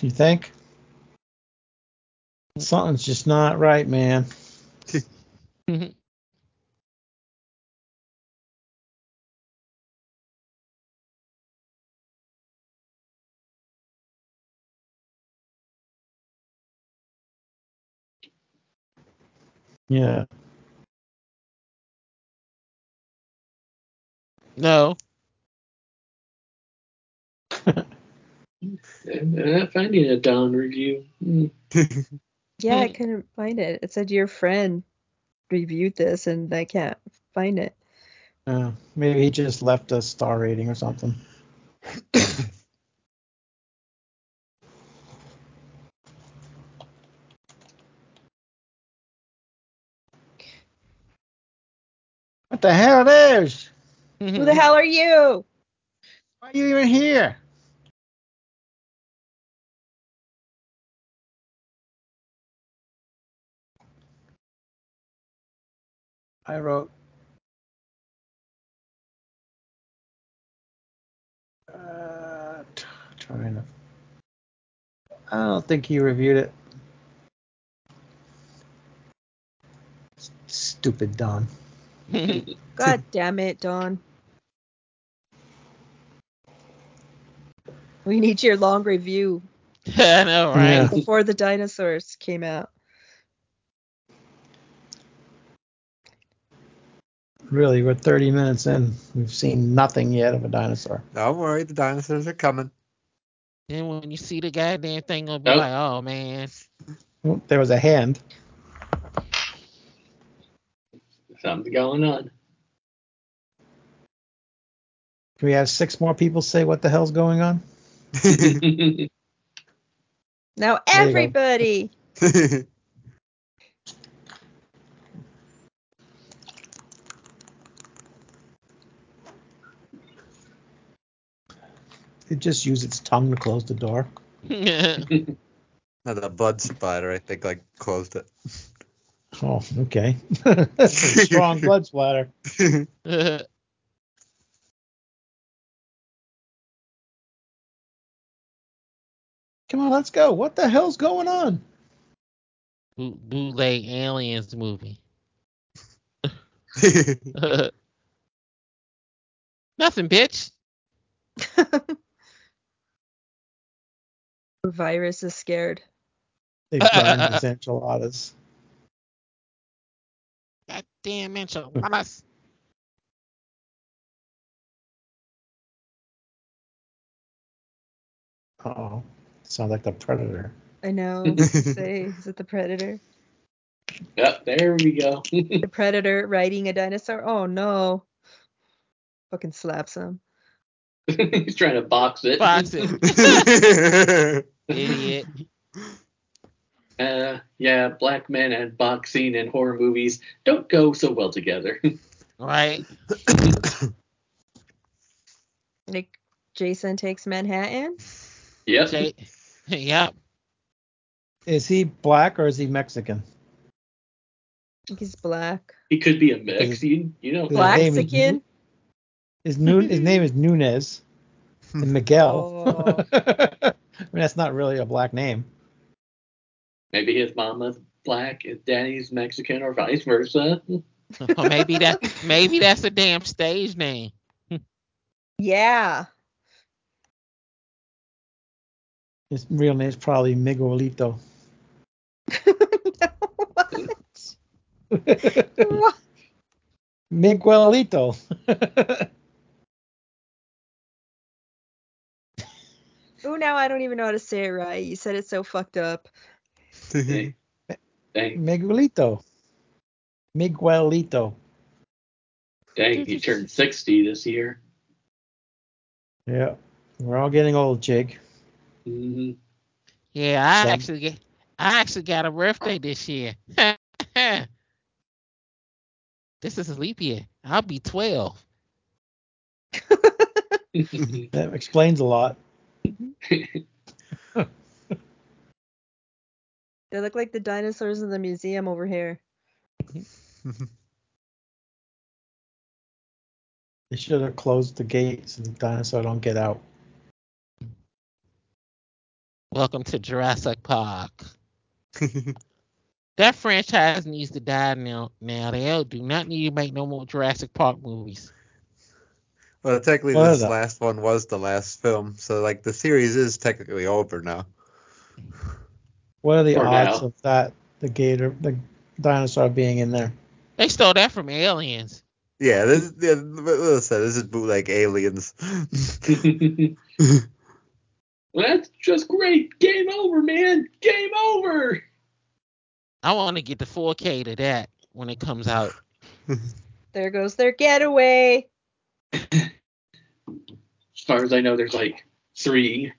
Speaker 3: You think? Something's just not right, man. Yeah.
Speaker 4: No.
Speaker 2: I'm not finding a down review. Hmm.
Speaker 5: Yeah, I couldn't find it. It said your friend reviewed this and I can't find it.
Speaker 3: Uh, maybe he just left a star rating or something. What the hell is?
Speaker 5: Who the hell are you?
Speaker 3: Why are you even here? Wrote. Uh, t- trying to. I don't think he reviewed it. Stupid Don.
Speaker 5: God damn it, Don. We need your long review
Speaker 4: I know, right?
Speaker 3: Yeah.
Speaker 5: before the dinosaurs came out.
Speaker 3: Really, we're 30 minutes in. We've seen nothing yet of a dinosaur.
Speaker 1: Don't worry, the dinosaurs are coming.
Speaker 4: Then when you see the goddamn thing, gonna be
Speaker 2: Nope.
Speaker 4: like, oh man.
Speaker 3: There was a hand.
Speaker 2: Something's going on.
Speaker 3: Can we have six more people say what the hell's going on?
Speaker 5: Now
Speaker 3: There you go.
Speaker 5: everybody.
Speaker 3: It just used its tongue to close the door.
Speaker 1: no, the blood splatter, I think, like closed it.
Speaker 3: Oh, okay. Strong blood splatter. Come on, let's go. What the hell's going on?
Speaker 4: Boot- bootleg aliens movie. Nothing, bitch.
Speaker 5: The virus is scared.
Speaker 3: They burned his enchiladas.
Speaker 4: Goddamn hmm. enchiladas.
Speaker 3: Oh, sounds like the predator.
Speaker 5: I know. I was gonna say, is it the predator?
Speaker 2: Yep, there we go.
Speaker 5: The predator riding a dinosaur? Oh no. Fucking slaps him.
Speaker 2: He's trying to box it.
Speaker 4: Box it. Idiot.
Speaker 2: Uh, yeah, black men and boxing and horror movies don't go so well together.
Speaker 4: Right?
Speaker 5: Like Jason takes Manhattan.
Speaker 2: yep.
Speaker 4: Jay- yep.
Speaker 3: Is he black or is he Mexican?
Speaker 5: he's black.
Speaker 2: He could be a mix. You you know.
Speaker 3: name is
Speaker 5: Blaxican?
Speaker 3: His noon his name is Nunez and Miguel.
Speaker 5: Oh.
Speaker 3: I mean that's not really a black name.
Speaker 2: Maybe his mama's black, his daddy's Mexican, or vice versa.
Speaker 4: or maybe that maybe that's a damn stage name.
Speaker 5: Yeah.
Speaker 3: His real name is probably Miguelito.
Speaker 5: what? What?
Speaker 3: Miguelito.
Speaker 5: Oh, now I don't even know how to say it right. You said it so fucked up.
Speaker 2: Hey, dang,
Speaker 3: Miguelito. Miguelito.
Speaker 2: dang, he turned 60 this year.
Speaker 3: Yeah. We're all getting old, Jake.
Speaker 2: hmm
Speaker 4: Yeah, I
Speaker 3: Some-
Speaker 4: actually get I actually got a birthday this year. this is a leap year. I'll be twelve.
Speaker 3: That explains a lot.
Speaker 5: They look like the dinosaurs in the museum over here.
Speaker 3: They should have closed the gate so the dinosaur don't get out.
Speaker 4: Welcome to Jurassic Park. That franchise needs to die now. Now they do not need to make no more Jurassic Park movies.
Speaker 1: Well, technically,
Speaker 3: What
Speaker 1: this
Speaker 3: is that?
Speaker 1: last one was the last film, so like the series is technically over now.
Speaker 3: What are the
Speaker 2: For
Speaker 3: odds
Speaker 2: now.
Speaker 3: of that the gator the dinosaur being in there?
Speaker 4: They stole that from Aliens.
Speaker 1: Yeah, this yeah, listen, this is bootleg aliens.
Speaker 2: well, that's just great. Game over, man. Game over.
Speaker 4: I want to get the 4K to that when it comes out.
Speaker 5: There goes their getaway.
Speaker 2: As far as I know, there's like three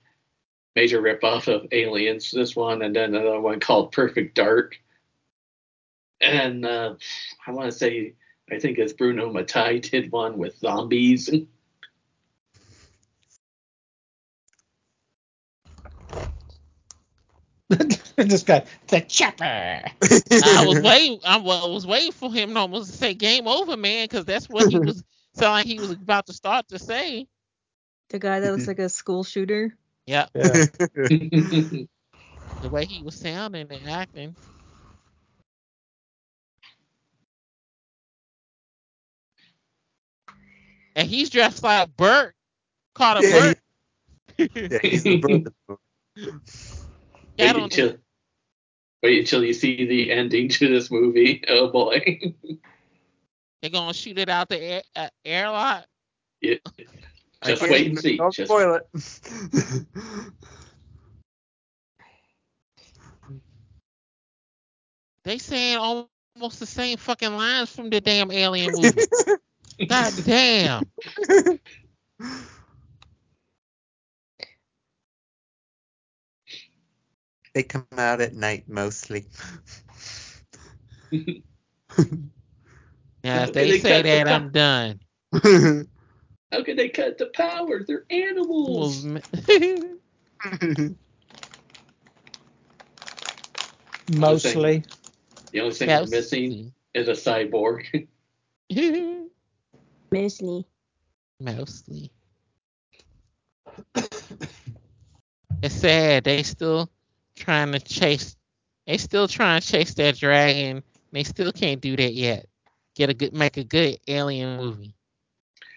Speaker 2: major ripoff of Aliens. This one, and then another one called Perfect Dark. And uh, I want to say, I think it's Bruno Mattei did one with zombies.
Speaker 3: this guy, the chopper.
Speaker 4: I was waiting. I wa- was waiting for him almost to say "Game over, man," because that's what he was sound like he was about to start to say.
Speaker 5: The guy that looks like a school shooter.
Speaker 4: Yeah,
Speaker 3: Yeah.
Speaker 4: the way he was sounding and acting. And he's dressed like Burke. Carter
Speaker 1: Yeah,
Speaker 4: Burke.
Speaker 1: yeah, he's the brother.
Speaker 2: wait
Speaker 4: Got
Speaker 2: until wait until you see the ending to this movie. Oh boy.
Speaker 4: They're gonna shoot it out the air, uh, airlock.
Speaker 2: Yeah.
Speaker 1: I
Speaker 2: Just wait and see.
Speaker 1: Don't
Speaker 2: Just-
Speaker 1: spoil it.
Speaker 4: They saying almost the same fucking lines from the damn Alien movie. God damn.
Speaker 1: they come out at night mostly.
Speaker 4: Now
Speaker 2: How
Speaker 4: if they
Speaker 2: they
Speaker 4: say
Speaker 2: cut the
Speaker 4: that, I'm done.
Speaker 2: How can they cut the power? They're animals.
Speaker 3: Mostly.
Speaker 2: The only thing we're missing is a cyborg.
Speaker 5: Mostly.
Speaker 4: Mostly. It's sad. They still trying to chase. They still trying to chase that dragon. They still can't do that yet. Get a good, make a good alien movie.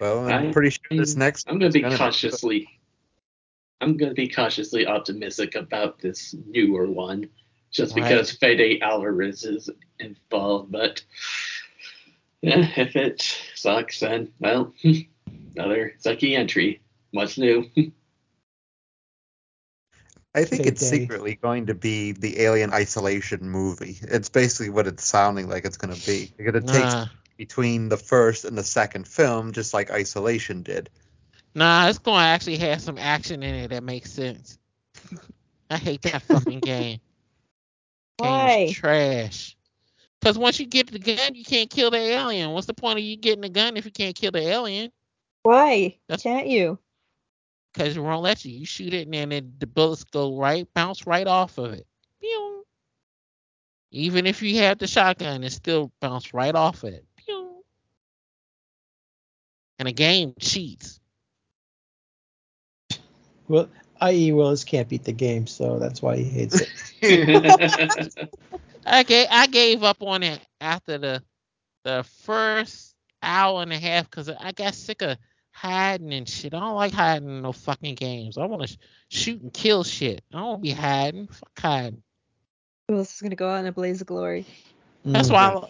Speaker 1: Well, I'm
Speaker 2: I-
Speaker 1: pretty sure this next.
Speaker 2: I'm gonna be
Speaker 1: gonna be-
Speaker 2: cautiously. I'm gonna be cautiously optimistic about this newer one, just
Speaker 4: Right.
Speaker 2: because Fede Alvarez is involved. But yeah, if it sucks, then well, another sucky entry. What's new?
Speaker 1: I think
Speaker 3: Day
Speaker 1: it's
Speaker 3: Day.
Speaker 1: secretly going to be the Alien Isolation movie. It's basically what it's sounding like it's going to be. They're going to take
Speaker 4: Nah,
Speaker 1: between the first and the second film, just like Isolation did.
Speaker 4: nah, it's gonna actually have some action in it that makes sense. I hate that fucking game. Game
Speaker 5: Why?
Speaker 4: is trash. Cause once you get the gun, you can't kill the alien. What's the point of you getting the gun if you can't kill the alien?
Speaker 5: Why?
Speaker 4: That's-
Speaker 5: Can't you?
Speaker 4: Cause it won't let you. You shoot it and then it, the bullets go right, bounce right off of it. Pew. Even if you have the shotgun, it still bounce right off of it. Pew. And the game cheats.
Speaker 3: Well, i.e. Willis can't beat the game, so that's why he hates it.
Speaker 4: okay, I gave up on it after the the first hour and a half because I got sick of hiding and shit. I don't like hiding in no fucking games. I want to sh- shoot and kill shit. I don't be hiding. Fuck hiding.
Speaker 5: Willis is gonna go out in a blaze of glory.
Speaker 4: That's
Speaker 3: Mm,
Speaker 4: why
Speaker 1: I'm
Speaker 4: I,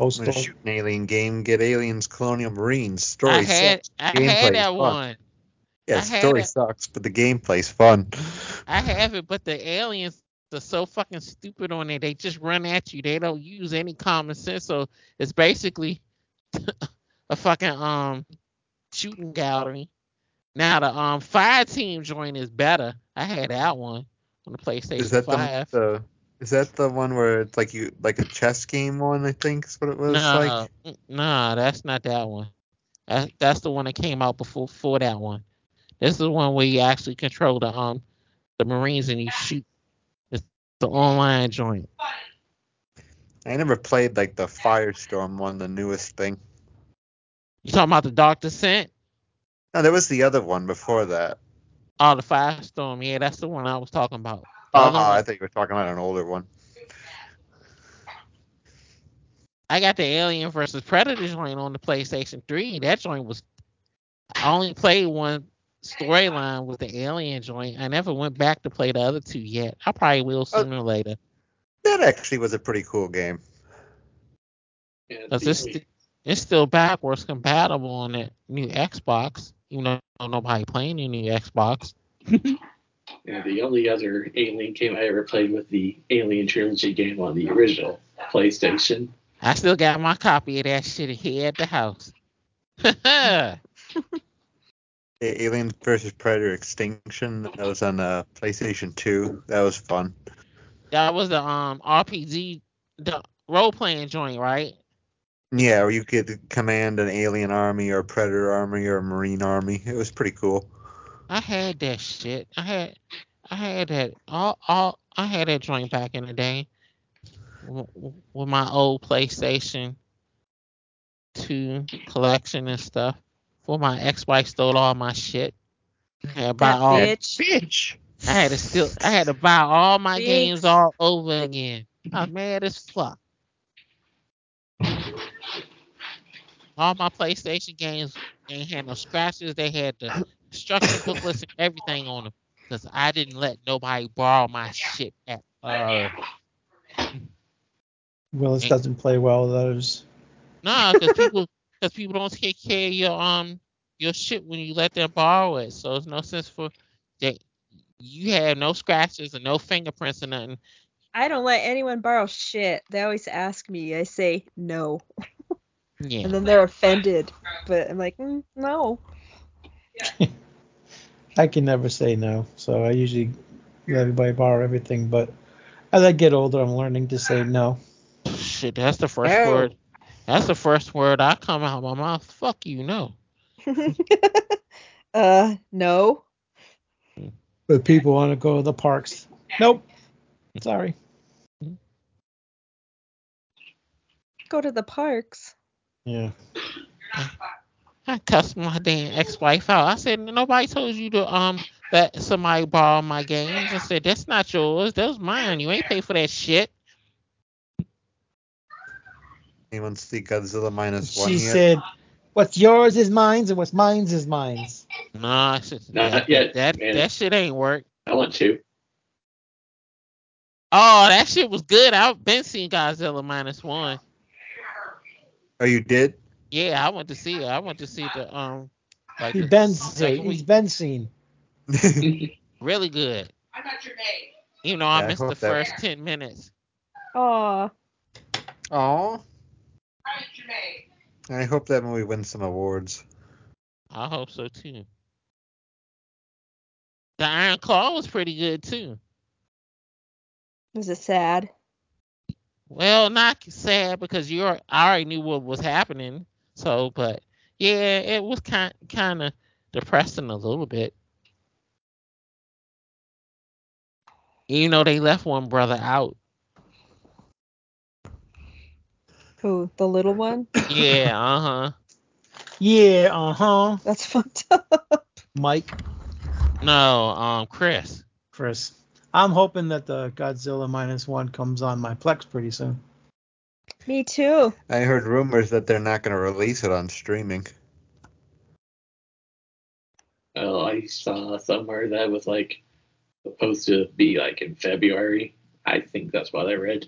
Speaker 1: gonna I'm gonna shoot an alien game, get aliens, colonial marines. Story
Speaker 4: I had
Speaker 1: sucks.
Speaker 4: I
Speaker 1: Gameplay's
Speaker 4: had that
Speaker 1: fun.
Speaker 4: one.
Speaker 1: Yeah,
Speaker 4: I
Speaker 1: story
Speaker 4: it.
Speaker 1: sucks, but the gameplay's fun.
Speaker 4: I have it, but the aliens are so fucking stupid on it. They just run at you. They don't use any common sense. So it's basically a fucking um shooting gallery. Now the um fire team joint is better. I had that one on the PlayStation
Speaker 1: Is that the,
Speaker 4: Five.
Speaker 1: the is that the one where it's like you like a chess game one? I think is what it was
Speaker 4: no,
Speaker 1: like.
Speaker 4: nah, that's not that one. That, that's the one that came out before for that one. This is the one where you actually control the um the Marines and you shoot. It's the online joint.
Speaker 1: I never played like the Firestorm one, the newest thing.
Speaker 4: You talking about the Dark Descent?
Speaker 1: No, there was the other one before that.
Speaker 4: Oh, the Firestorm. Yeah, that's the one I was talking about. Uh,
Speaker 1: the
Speaker 4: uh, Oh,
Speaker 1: I think you were talking about an older one.
Speaker 4: I got the Alien versus Predator joint on the PlayStation 3. That joint was. I only played one storyline with the Alien joint. I never went back to play the other two yet. I probably will uh, sooner or later.
Speaker 1: That actually was a pretty cool game.
Speaker 2: Yeah,
Speaker 4: Cause it's, st- it's still backwards compatible on that new Xbox. Even though nobody playing the new Xbox.
Speaker 2: Yeah, the only other Alien game I ever played was the Alien Trilogy game on the original PlayStation.
Speaker 4: I still got my copy of that shit here at the house.
Speaker 1: A- Alien versus Predator Extinction. That was on uh, PlayStation 2. That was fun.
Speaker 4: that was the um RPG the role playing joint, right?
Speaker 1: Yeah, where you could command an alien army or a predator army or a marine army. It was pretty cool.
Speaker 4: I had that shit. I had I had that all all I had that joint back in the day w- w- with my old PlayStation 2 collection and stuff. Before my ex-wife stole all my shit. I had to buy
Speaker 5: That
Speaker 4: all
Speaker 5: bitch.
Speaker 1: Bitch.
Speaker 4: I had to still I had to buy all my
Speaker 5: Bitch.
Speaker 4: games all over again. I'm mad as fuck. All my PlayStation games ain't had no scratches. They had the instruction booklets and everything on them. Because I didn't let nobody borrow my shit at uh
Speaker 3: Willis doesn't play well with those.
Speaker 4: Nah, because people because people don't take care of your um your shit when you let them borrow it. So it's no sense for that you have no scratches and no fingerprints or nothing.
Speaker 5: I don't let anyone borrow shit. They always ask me. I say no,
Speaker 4: Yeah.
Speaker 5: and then they're offended. But I'm like, mm, no.
Speaker 3: I can never say no, so I usually let everybody borrow everything. But as I get older, I'm learning to say no.
Speaker 4: Shit, that's the first
Speaker 1: Hell.
Speaker 4: word. That's the first word I come out of my mouth. Fuck you, no.
Speaker 5: uh, no.
Speaker 3: But people want to go to the parks. Nope. Sorry.
Speaker 5: Go to the parks.
Speaker 3: Yeah.
Speaker 4: I cussed my damn ex-wife out. I said nobody told you to um that somebody borrowed my games. I said that's not yours. That was mine. You ain't pay for that shit.
Speaker 1: Anyone see Godzilla minus one
Speaker 3: She
Speaker 1: yet?
Speaker 3: said, "What's yours is mine's, and what's mine's is mine's."
Speaker 4: Nah, I
Speaker 2: Not
Speaker 4: that,
Speaker 2: yet,
Speaker 4: that,
Speaker 2: man.
Speaker 4: that shit ain't work.
Speaker 2: I want to.
Speaker 4: Oh, that shit was good. I've been seeing Godzilla minus one.
Speaker 1: Oh, you did?
Speaker 4: Yeah, I went to see it. I went to see the um like
Speaker 3: He's
Speaker 4: the
Speaker 3: been
Speaker 4: second
Speaker 3: he's
Speaker 4: week.
Speaker 3: been seen.
Speaker 4: really good. I got your name. You know, I
Speaker 1: Yeah, I
Speaker 4: missed the
Speaker 1: hope that-
Speaker 4: first ten minutes.
Speaker 5: Aw.
Speaker 1: Aw. I hope that movie wins some awards.
Speaker 4: I hope so too. The Iron Claw was pretty good too.
Speaker 5: Was it sad?
Speaker 4: Well, not sad because you are, I already knew what was happening. So, but yeah, it was kind kind of depressing a little bit. You know, they left one brother out.
Speaker 5: Who? The little one?
Speaker 4: Yeah, uh huh.
Speaker 3: Yeah, uh huh.
Speaker 5: That's fucked up.
Speaker 3: Mike,
Speaker 4: No, um, Chris.
Speaker 3: Chris. I'm hoping that the Godzilla minus one comes on my Plex pretty soon.
Speaker 5: Me too.
Speaker 1: I heard rumors that they're not going to release it on streaming.
Speaker 2: Oh, I saw somewhere that was like supposed to be like in February. I think that's what I read.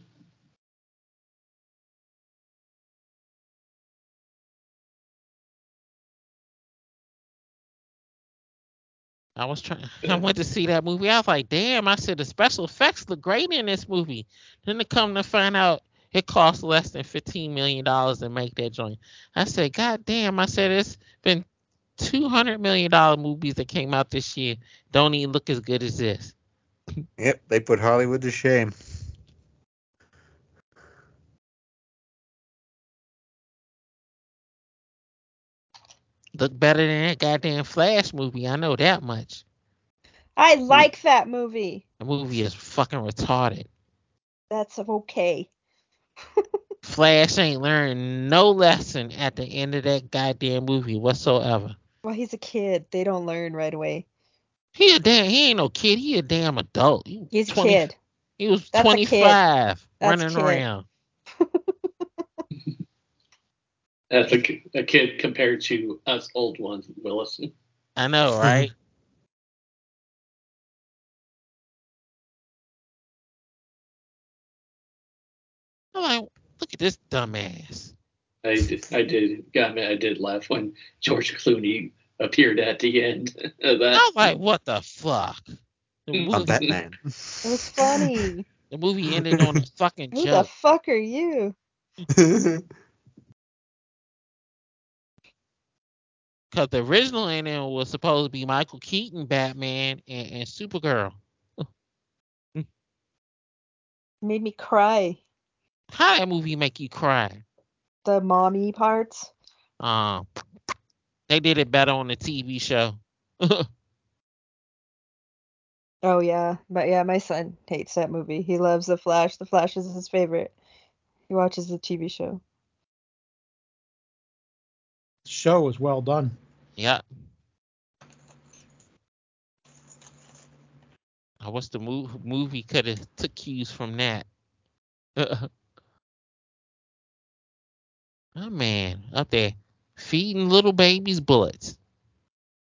Speaker 4: I was trying. I went to see that movie. I was like, damn. I said the special effects look great in this movie. Then to come to find out, it costs less than fifteen million dollars to make that joint. I said, God damn. I said it's been two hundred million dollar movies that came out this year. Don't even look as good as this.
Speaker 1: Yep, they put Hollywood to shame.
Speaker 4: Look better than that goddamn Flash movie. I know that much.
Speaker 5: I hmm. like that movie.
Speaker 4: The movie is fucking retarded.
Speaker 5: That's okay.
Speaker 4: Flash ain't learned no lesson at the end of that goddamn movie whatsoever.
Speaker 5: Well, he's a kid. They don't learn right away.
Speaker 4: He a damn. He ain't no kid. He a damn adult. He
Speaker 5: He's a
Speaker 4: 20
Speaker 5: kid.
Speaker 4: He was
Speaker 5: That's a kid.
Speaker 4: 25
Speaker 5: That's a
Speaker 4: running
Speaker 5: kid.
Speaker 4: around.
Speaker 2: That's a, a kid compared to us old ones, Willis.
Speaker 4: I know, right? I'm like, look at this dumbass.
Speaker 2: I did, I did, got me, I did laugh when George Clooney appeared at the end of that.
Speaker 4: I was like, what the fuck? The
Speaker 2: I'm
Speaker 1: I'm
Speaker 4: movie,
Speaker 1: Batman.
Speaker 5: It was funny.
Speaker 4: the movie ended on a fucking
Speaker 5: Who the fuck are you?
Speaker 4: Because the original ending was supposed to be Michael Keaton, Batman, and, and Supergirl.
Speaker 5: Made me cry.
Speaker 4: How that movie make you cry?
Speaker 5: The mommy parts.
Speaker 4: Um, they did it better on the TV show.
Speaker 5: Oh yeah, but yeah, my son hates that movie. He loves The Flash. The Flash is his favorite. He watches the TV show.
Speaker 3: Show was well done.
Speaker 4: yeah. I wish the mov- movie could have took cues from that. oh man, up there feeding little babies bullets.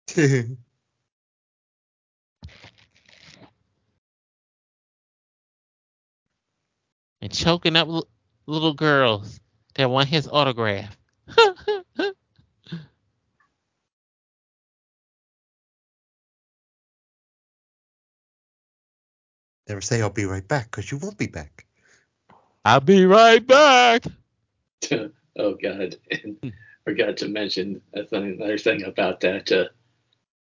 Speaker 4: and choking up l- little girls that want his autograph.
Speaker 1: Never say I'll be right back, because you won't be back.
Speaker 4: I'll be right back.
Speaker 2: oh God, and forgot to mention another thing about that uh,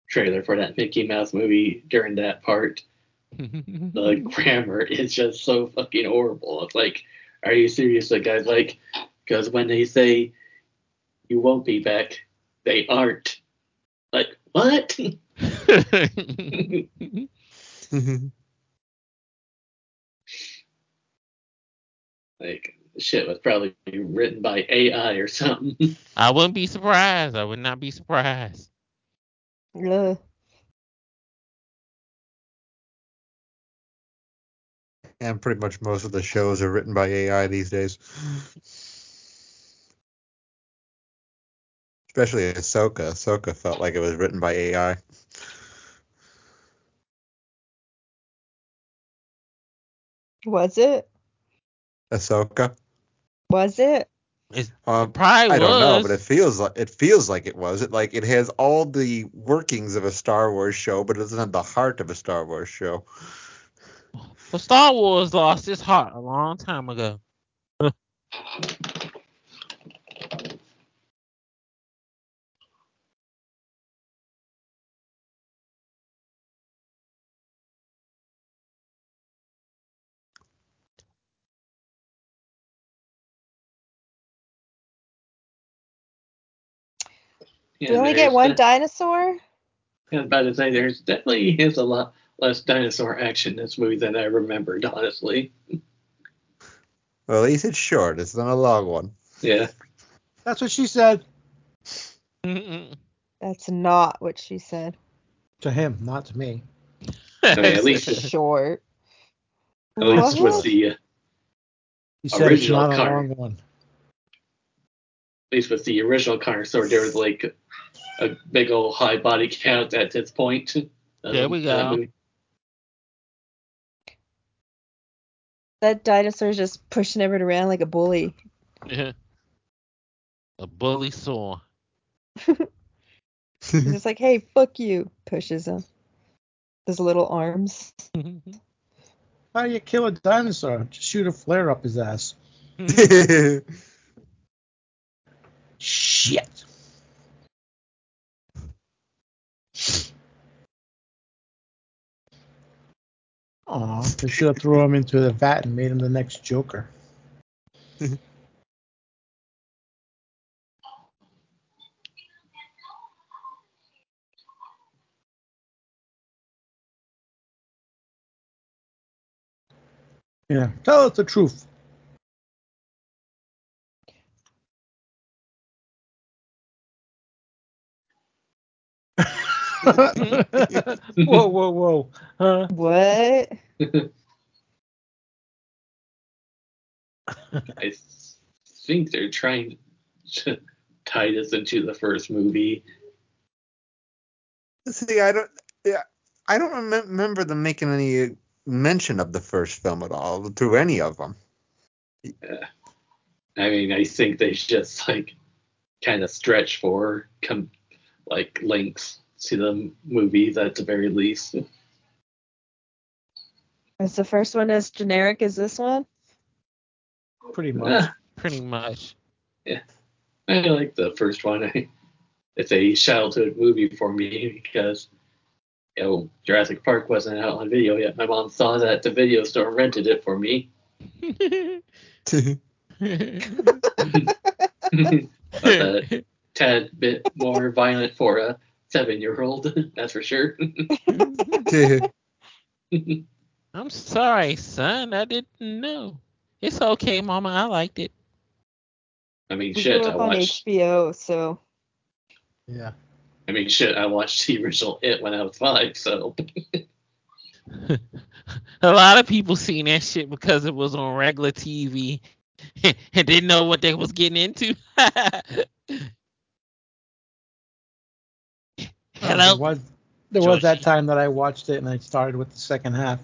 Speaker 2: trailer for that Mickey Mouse movie. During that part, the grammar is just so fucking horrible. It's like, are you serious? The guy's like, because when they say you won't be back, they aren't. Like what? like shit was probably written by AI or something.
Speaker 4: I wouldn't be surprised. I would not be surprised.
Speaker 5: Ugh.
Speaker 1: and pretty much most of the shows are written by AI these days. Especially Ahsoka. Ahsoka felt like it was written by AI.
Speaker 5: Was it?
Speaker 1: Ahsoka.
Speaker 5: Was it?
Speaker 1: Um,
Speaker 4: Probably
Speaker 1: I don't know, but it feels like it feels like it was. It like it has all the workings of a Star Wars show, but it doesn't have the heart of a Star Wars show.
Speaker 4: Well, Star Wars lost its heart a long time ago.
Speaker 2: Yeah,
Speaker 5: we only get one
Speaker 2: de-
Speaker 5: dinosaur?
Speaker 2: I was about to say there's definitely is a lot less dinosaur action in this movie than I remembered, honestly.
Speaker 1: Well, at least it's short. It's not a long one.
Speaker 2: Yeah.
Speaker 3: That's what she said
Speaker 4: Mm-mm.
Speaker 5: That's not what she said.
Speaker 3: to him, not to me.
Speaker 2: I mean, at least it's,
Speaker 5: Short.
Speaker 2: at least
Speaker 5: What?
Speaker 2: with the uh,
Speaker 3: He said it's
Speaker 2: Original
Speaker 3: not a long one.
Speaker 2: at least with the original Carnosaur, there was like a big old high body count at this point.
Speaker 4: There we
Speaker 2: That
Speaker 4: go.
Speaker 2: movie.
Speaker 5: That dinosaur's just pushing everyone around like a bully. Yeah.
Speaker 4: a bully saw.
Speaker 5: He's just like, hey, fuck you. Pushes him. His little arms.
Speaker 3: How do you kill a dinosaur? Just shoot a flare up his ass. Shit. Aw, they should have him into the vat and made him the next Joker. Yeah, tell us the truth. whoa, whoa, whoa. Huh?
Speaker 5: What?
Speaker 2: I think they're trying to tie this into the first movie.
Speaker 1: See, I don't. Yeah, I don't remem- remember them making any mention of the first film at all through any of them. Yeah.
Speaker 2: I mean, I think they just like kind of stretch for com- like links to the movie at the very least.
Speaker 5: Is the first one as generic as this one?
Speaker 3: Pretty much.
Speaker 2: Yeah,
Speaker 4: Pretty much. Yeah.
Speaker 2: I like the first one. I, it's a childhood movie for me because you know Jurassic Park wasn't out on video yet. My mom saw that at the video store and rented it for me. a uh, tad bit more violent for a seven-year-old, that's for sure.
Speaker 4: I'm sorry, son. I didn't know. It's okay, Mama. I liked it.
Speaker 2: I mean,
Speaker 5: We
Speaker 2: shit. I
Speaker 5: on
Speaker 2: watched.
Speaker 5: HBO, so
Speaker 3: Yeah.
Speaker 2: I mean, shit. I watched the original It when I was five. So
Speaker 4: A lot of people seen that shit because it was on regular TV and didn't know what they was getting into.
Speaker 3: There
Speaker 4: Hello.
Speaker 3: was, there was that time that I watched it and I started with the second half.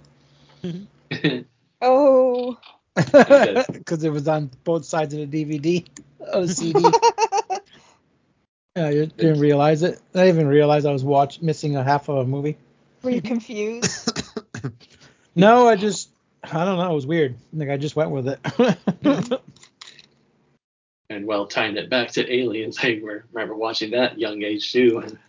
Speaker 3: Mm-hmm.
Speaker 5: oh,
Speaker 3: Because it was on both sides of the DVD of the CD. yeah, you didn't realize it. I didn't even realize I was watch missing a half of a movie.
Speaker 5: were you confused?
Speaker 3: No, I just I don't know. It was weird. Like I just went with it.
Speaker 2: and well, tying it back to Aliens, I remember watching that young age too. And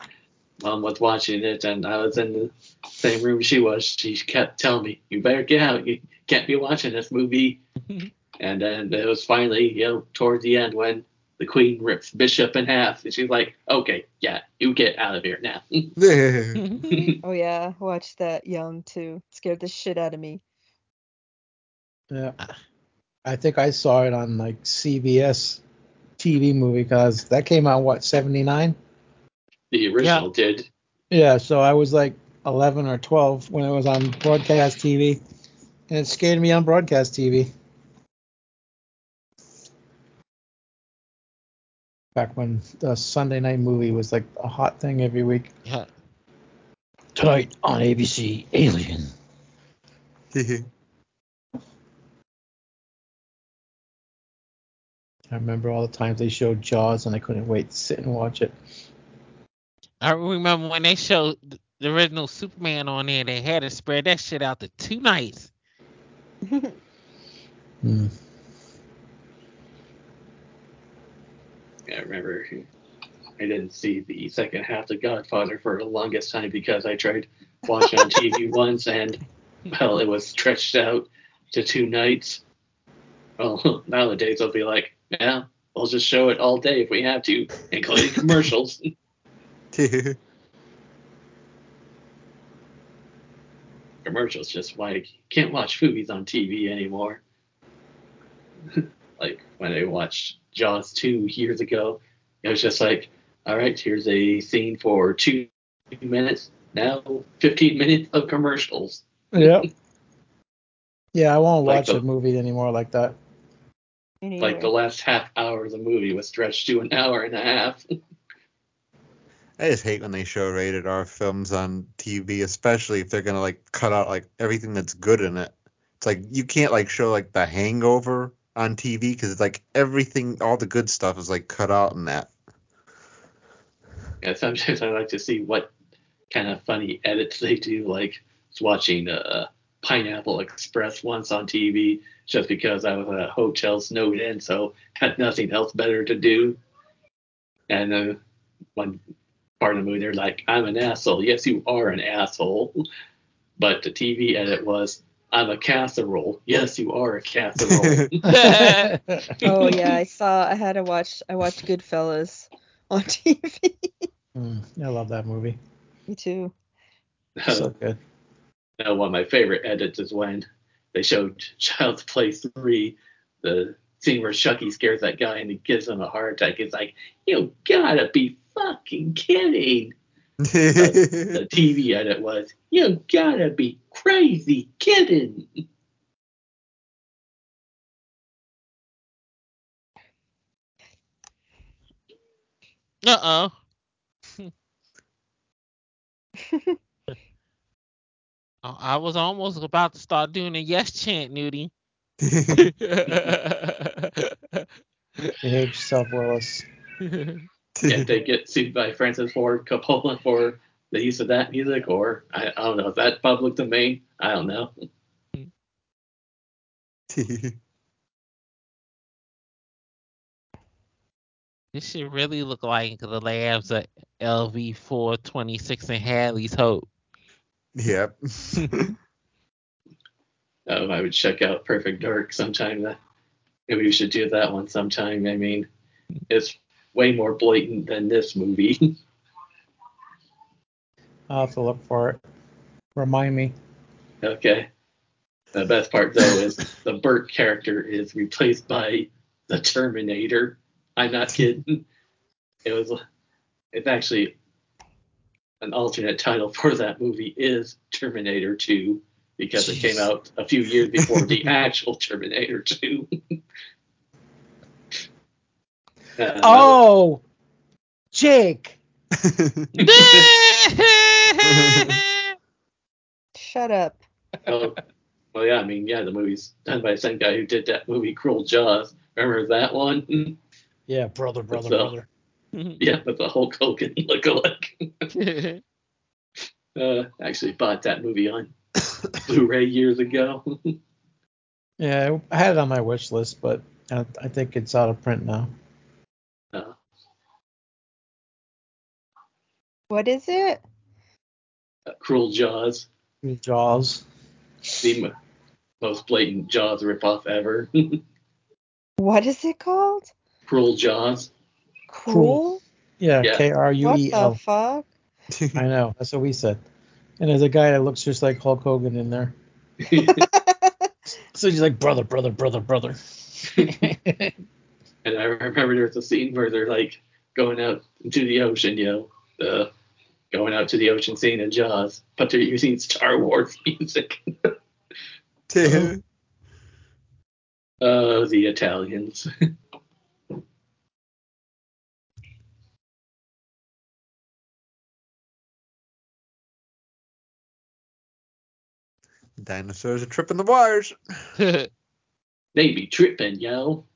Speaker 2: mom was watching it, and I was in the same room she was. She kept telling me, "You better get out. You can't be watching this movie." and then it was finally, you know, towards the end when the Queen rips Bishop in half, and she's like, "Okay, yeah, you get out of here now."
Speaker 5: oh yeah, watch that young too. Scared the shit out of me.
Speaker 3: yeah. I think I saw it on like CBS TV movie because that came out what 79.
Speaker 2: The original did.
Speaker 3: Yeah, so I was like 11 or 12 when it was on broadcast TV, and it scared me on broadcast TV. Back when the Sunday night movie was like a hot thing every week.
Speaker 4: Yeah.
Speaker 3: Tonight on ABC, Alien. I remember all the times they showed Jaws, and I couldn't wait to sit and watch it.
Speaker 4: I remember when they showed the original Superman on there, they had to spread that shit out to two nights.
Speaker 3: Hmm.
Speaker 2: I remember I didn't see the second half of Godfather for the longest time because I tried watching on TV once and well, it was stretched out to two nights. Well, nowadays they'll be like, yeah, we'll just show it all day if we have to, including commercials. commercials just like can't watch movies on TV anymore. like when I watched Jaws 2 years ago, it was just like, all right, here's a scene for two minutes. Now 15 minutes of commercials.
Speaker 3: Yeah. Yeah, I won't
Speaker 2: Like
Speaker 3: watch
Speaker 2: the-
Speaker 3: a movie anymore like that.
Speaker 2: Like the last half hour of the movie was stretched to an hour and a half.
Speaker 1: I just hate when they show rated R films on TV, especially if they're gonna like cut out like everything that's good in it. It's like you can't like show like The Hangover on TV because it's like everything, all the good stuff is like cut out in that.
Speaker 2: Yeah, sometimes I like to see what kind of funny edits they do. Like watching uh, Pineapple Express once on TV just because I was at a hotel snowed in, so had nothing else better to do. And uh, one part of the movie, they're like, "I'm an asshole." Yes, you are an asshole. But the TV edit was, "I'm a casserole." Yes, you are a casserole.
Speaker 5: Oh yeah, I saw. I had to watch. I watched Goodfellas on TV.
Speaker 3: Mm, I love that movie.
Speaker 5: Me too.
Speaker 3: So good.
Speaker 2: Now, one of my favorite edits is when they showed Child's Play 3, the scene where Chucky scares that guy and he gives him a heart attack. It's like, you gotta be fucking kidding. The TV edit was, you gotta be crazy kidding.
Speaker 4: Uh oh. I was almost about to start doing a yes chant, Nudie.
Speaker 3: Behave yourself, Willis.
Speaker 2: if they get sued by Francis Ford Coppola for the use of that music, or I, I don't know, is that public domain? I don't know.
Speaker 4: this should really look like the labs at LV 426 and Hadley's Hope.
Speaker 1: yep.
Speaker 2: Um, I would check out Perfect Dark sometime. That maybe we should do that one sometime. I mean, it's way more blatant than this movie.
Speaker 3: I'll have to look for it. Remind me.
Speaker 2: okay. The best part though is the Burke character is replaced by the Terminator. I'm not kidding. It was. It's actually an alternate title for that movie is Terminator 2 because it came out a few years before the actual Terminator 2. Uh,
Speaker 3: Oh, Jake.
Speaker 5: Shut up.
Speaker 2: Oh, well, yeah, I mean, yeah, the movie's done by the same guy who did that movie Cruel Jaws. Remember that one?
Speaker 3: Yeah, brother, brother,
Speaker 2: So-
Speaker 3: brother.
Speaker 2: yeah, with the Hulk Hogan lookalike. Uh, actually bought that movie on Blu-ray years ago.
Speaker 3: Yeah, I had it on my wish list, but I, I think it's out of print now.
Speaker 2: Uh,
Speaker 5: What is it?
Speaker 2: Cruel Jaws,
Speaker 3: Jaws.
Speaker 2: the m- most blatant Jaws ripoff ever.
Speaker 5: What is it called?
Speaker 2: Cruel Jaws.
Speaker 5: Cruel?
Speaker 3: Yeah,
Speaker 2: Yeah.
Speaker 3: K R U
Speaker 5: What
Speaker 3: E
Speaker 5: the
Speaker 3: L.
Speaker 5: fuck?
Speaker 3: I know. That's what we said. And there's a guy that looks just like Hulk Hogan in there. So he's like, brother, brother, brother, brother.
Speaker 2: And I remember there's a scene where they're like going out into the ocean, you know, the going out to the ocean scene in Jaws, but they're using Star Wars music. Oh, the Italians.
Speaker 1: Dinosaurs are tripping the wires.
Speaker 2: they be tripping, yo.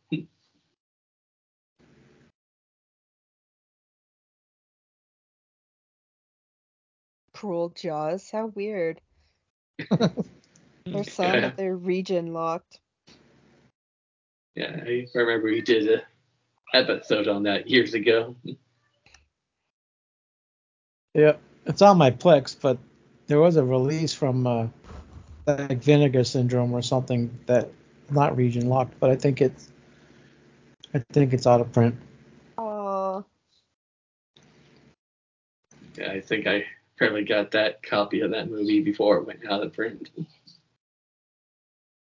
Speaker 5: Cruel Jaws. How weird. There's some
Speaker 2: Yeah.
Speaker 5: that they're region locked.
Speaker 2: Yeah, I remember we did a episode on that years ago.
Speaker 3: yeah, it's on my Plex, but there was a release from uh, like Vinegar Syndrome or something that not region locked, but I think it's I think it's out of print.
Speaker 5: Oh,
Speaker 2: Yeah, I think I probably got that copy of that movie before it went out of print.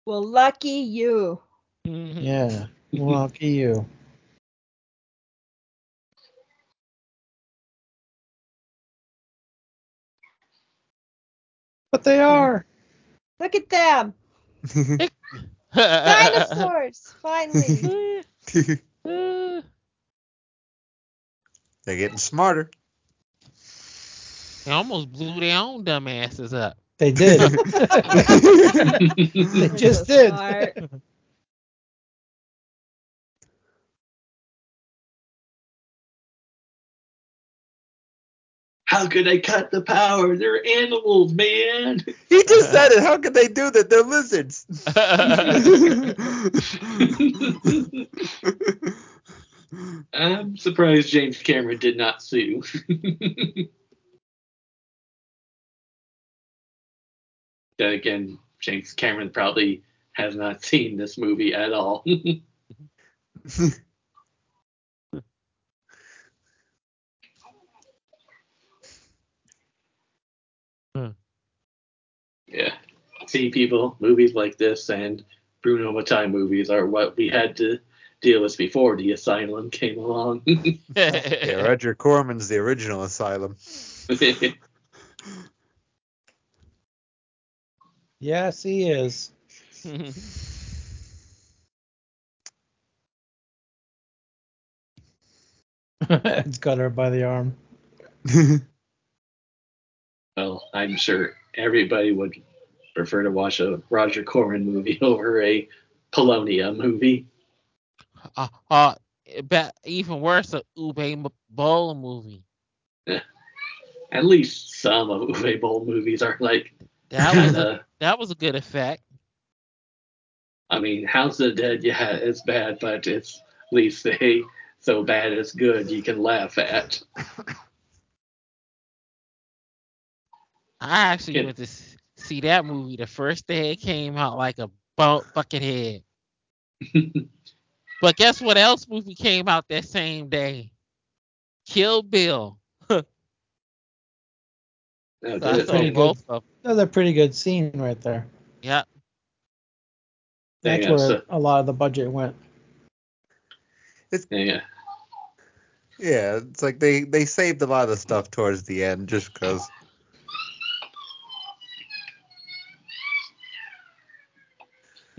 Speaker 5: well, lucky you.
Speaker 4: Mhm.
Speaker 3: Yeah. Lucky you. But they are.
Speaker 5: Look at them. Dinosaurs. Finally.
Speaker 1: They're getting smarter.
Speaker 4: they almost blew their own dumb asses up.
Speaker 3: They did. they
Speaker 5: They're
Speaker 3: just
Speaker 5: so
Speaker 3: did.
Speaker 2: How could they cut the power? They're animals, man.
Speaker 1: He just said it. How could they do that? They're lizards.
Speaker 2: I'm surprised James Cameron did not sue. then again, James Cameron probably has not seen this movie at all. Yeah. See, people, movies like this and Bruno Mattei movies are what we had to deal with before the Asylum came along.
Speaker 1: yeah, Roger Corman's the original Asylum.
Speaker 3: Yes, he is. it's got her by the arm.
Speaker 2: well, I'm sure everybody would prefer to watch a Roger Corman movie over a Polonia movie.
Speaker 4: uh, uh, but even worse, a Uwe Boll movie.
Speaker 2: At least some of Uwe Boll movies are like
Speaker 4: That was a, that was a good effect.
Speaker 2: I mean, House of the Dead, yeah, it's bad, but it's at least they so bad it's good you can laugh at.
Speaker 4: I actually
Speaker 2: Good.
Speaker 4: went to see that movie the first day it came out, like a bu- fucking head. But guess what else movie came out that same day? Kill Bill.
Speaker 2: No,
Speaker 4: So I
Speaker 2: did it?
Speaker 4: saw
Speaker 3: pretty good.
Speaker 4: of them.
Speaker 3: That's a pretty good scene right there.
Speaker 4: Yeah.
Speaker 3: That's
Speaker 2: Yeah,
Speaker 3: where
Speaker 2: so-
Speaker 3: a lot of the budget went.
Speaker 2: Yeah.
Speaker 1: Yeah, it's like they they saved a lot of stuff towards the end just because.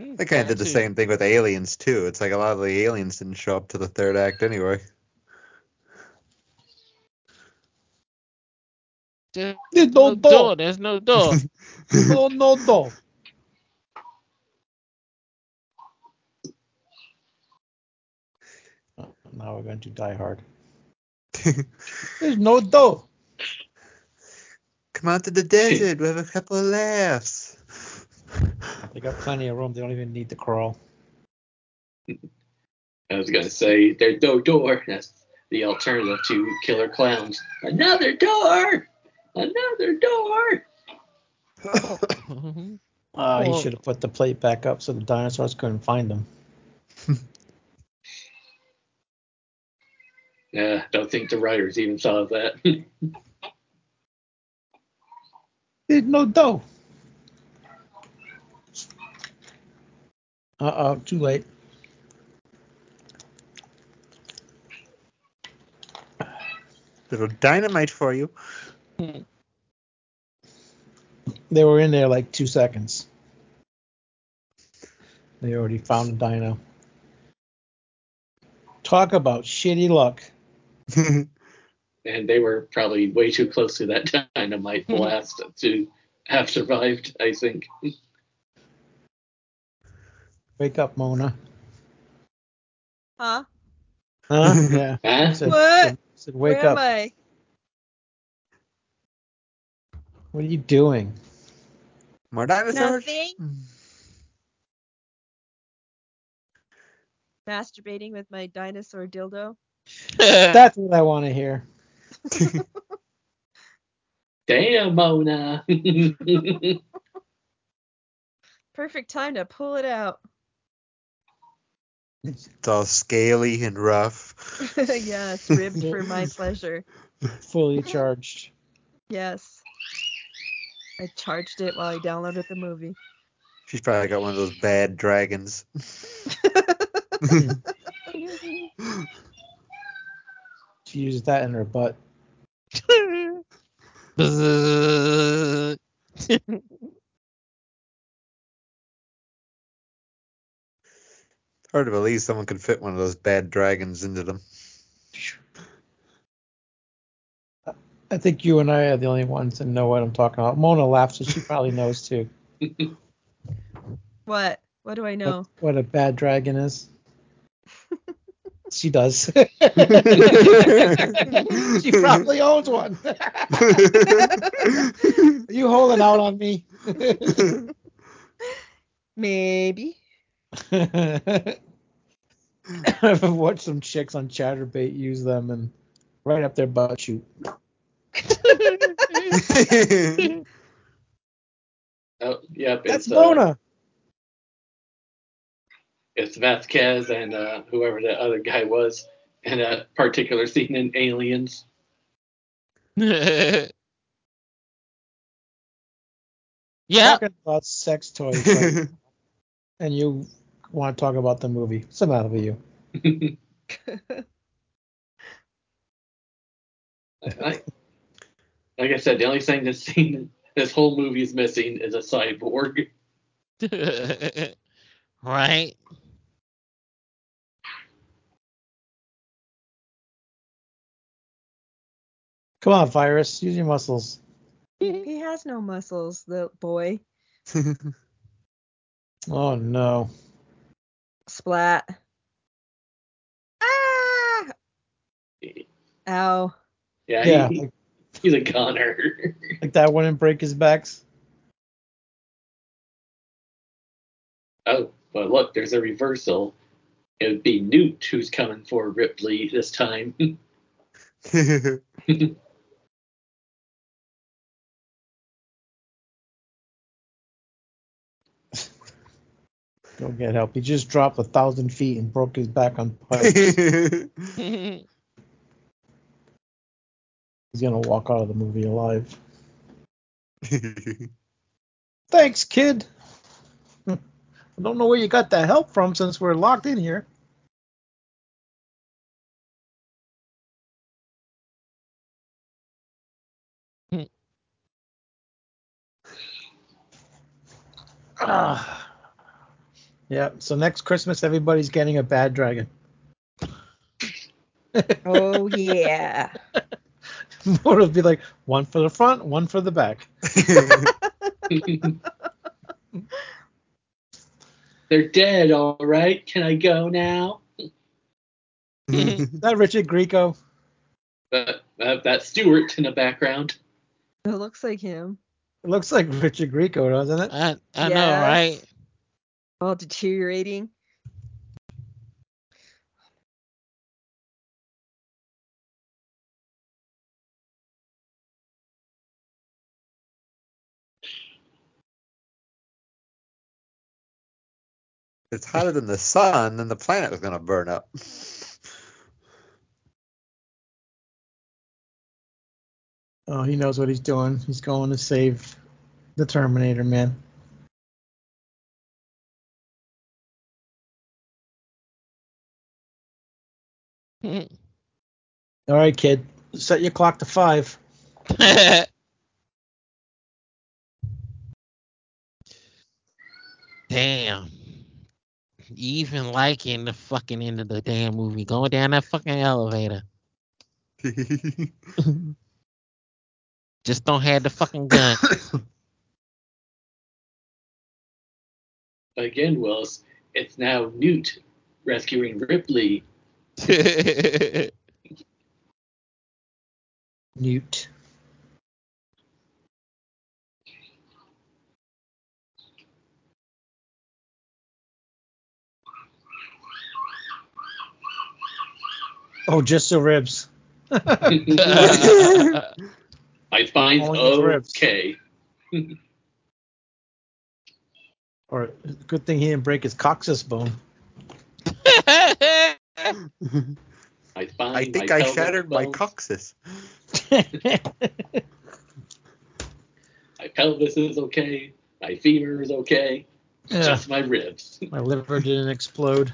Speaker 1: Hmm, they kind of did the same thing with aliens too. It's like a lot of the aliens didn't show up to the third act anyway.
Speaker 4: There's
Speaker 3: There's
Speaker 4: no
Speaker 3: no
Speaker 4: door.
Speaker 3: door.
Speaker 4: There's no door.
Speaker 3: No, no door. Oh, now we're going to Die Hard. There's no door.
Speaker 1: Come out to the desert. We have a couple of laughs.
Speaker 3: They got plenty of room. They don't even need to crawl.
Speaker 2: I was gonna say there's no door. That's the alternative to Killer Clowns. Another door. Another door.
Speaker 3: Uh, he should have put the plate back up so the dinosaurs couldn't find them.
Speaker 2: Yeah, don't think the writers even saw that.
Speaker 3: There's no dough. Uh oh, too late.
Speaker 1: Little dynamite for you.
Speaker 3: They were in there like two seconds. They already found a dino. Talk about shitty luck.
Speaker 2: and they were probably way too close to that dynamite blast to have survived. I think.
Speaker 3: Wake up, Mona.
Speaker 5: Huh?
Speaker 3: Huh? yeah.
Speaker 2: Huh?
Speaker 3: Said,
Speaker 5: What?
Speaker 3: said, said, wake
Speaker 5: Where
Speaker 3: up.
Speaker 5: am I?
Speaker 3: What are you doing?
Speaker 1: More dinosaurs?
Speaker 5: Nothing. Masturbating with my dinosaur dildo.
Speaker 3: That's what I want to hear.
Speaker 2: Damn, Mona.
Speaker 5: Perfect time to pull it out.
Speaker 1: It's all scaly and rough.
Speaker 5: yes, ribbed for my pleasure.
Speaker 3: Fully charged.
Speaker 5: Yes. I charged it while I downloaded the movie.
Speaker 1: She's probably got one of those bad dragons.
Speaker 3: She used that in her butt.
Speaker 1: Hard to believe someone could fit one of those bad dragons into them.
Speaker 3: I think you and I are the only ones that know what I'm talking about. Mona laughs, so she probably knows too.
Speaker 5: What? What do I know?
Speaker 3: What, what a bad dragon is. she does. she probably owns one. Are you holding out on me?
Speaker 5: Maybe.
Speaker 3: I've watched some chicks on Chaturbate use them and right up their butt shoot.
Speaker 2: Oh, yep.
Speaker 3: That's
Speaker 2: it's, uh,
Speaker 3: Mona.
Speaker 2: it's Vasquez and uh, whoever the other guy was in a particular scene in Aliens.
Speaker 4: yeah.
Speaker 3: Talking about sex toys, right? and you want to talk about the movie. What's the matter with you?
Speaker 2: like, like I said, the only thing this scene, this whole movie is missing is a cyborg.
Speaker 4: right.
Speaker 3: Come on, Virus. Use your muscles.
Speaker 5: he has no muscles, the boy.
Speaker 3: Oh, no.
Speaker 5: Splat. Ah! Ow.
Speaker 2: Yeah,
Speaker 3: Yeah,
Speaker 2: he,
Speaker 3: like,
Speaker 2: he's a gunner.
Speaker 3: like that wouldn't break his backs.
Speaker 2: oh, but look, there's a reversal. It would be Newt who's coming for Ripley this time.
Speaker 3: Go get help. He just dropped a thousand feet and broke his back on pipes. He's gonna walk out of the movie alive. Thanks, kid. I don't know where you got that help from since we're locked in here. Ah. Yeah, so next Christmas everybody's getting a bad dragon.
Speaker 5: Oh yeah.
Speaker 3: More it'll be like one for the front, one for the back.
Speaker 2: They're dead, all right. Can I go now?
Speaker 3: Is that Richard Grieco?
Speaker 2: But uh, that Stewart in the background.
Speaker 5: It looks like him.
Speaker 3: It looks like Richard Grieco, doesn't it?
Speaker 4: I, I know, right?
Speaker 5: All deteriorating.
Speaker 1: it's hotter than the sun, then the planet was gonna burn up.
Speaker 3: Oh, he knows what he's doing. He's going to save the Terminator, man. Mm. All right, kid. Set your clock to five.
Speaker 4: Damn. Even liking the fucking end of the damn movie, going down that fucking elevator. Just don't have the fucking gun.
Speaker 2: Again, Willis, it's now Newt rescuing Ripley.
Speaker 3: Newt. Oh, just the ribs.
Speaker 2: I find
Speaker 3: ribs.
Speaker 2: okay.
Speaker 3: Or good thing he didn't break his coccyx bone.
Speaker 2: I find
Speaker 1: I think I
Speaker 2: pelvic
Speaker 1: shattered my
Speaker 2: bones-
Speaker 1: coccyx.
Speaker 2: My pelvis is okay. My femur is okay.
Speaker 3: Yeah,
Speaker 2: Just my ribs.
Speaker 3: my liver didn't explode.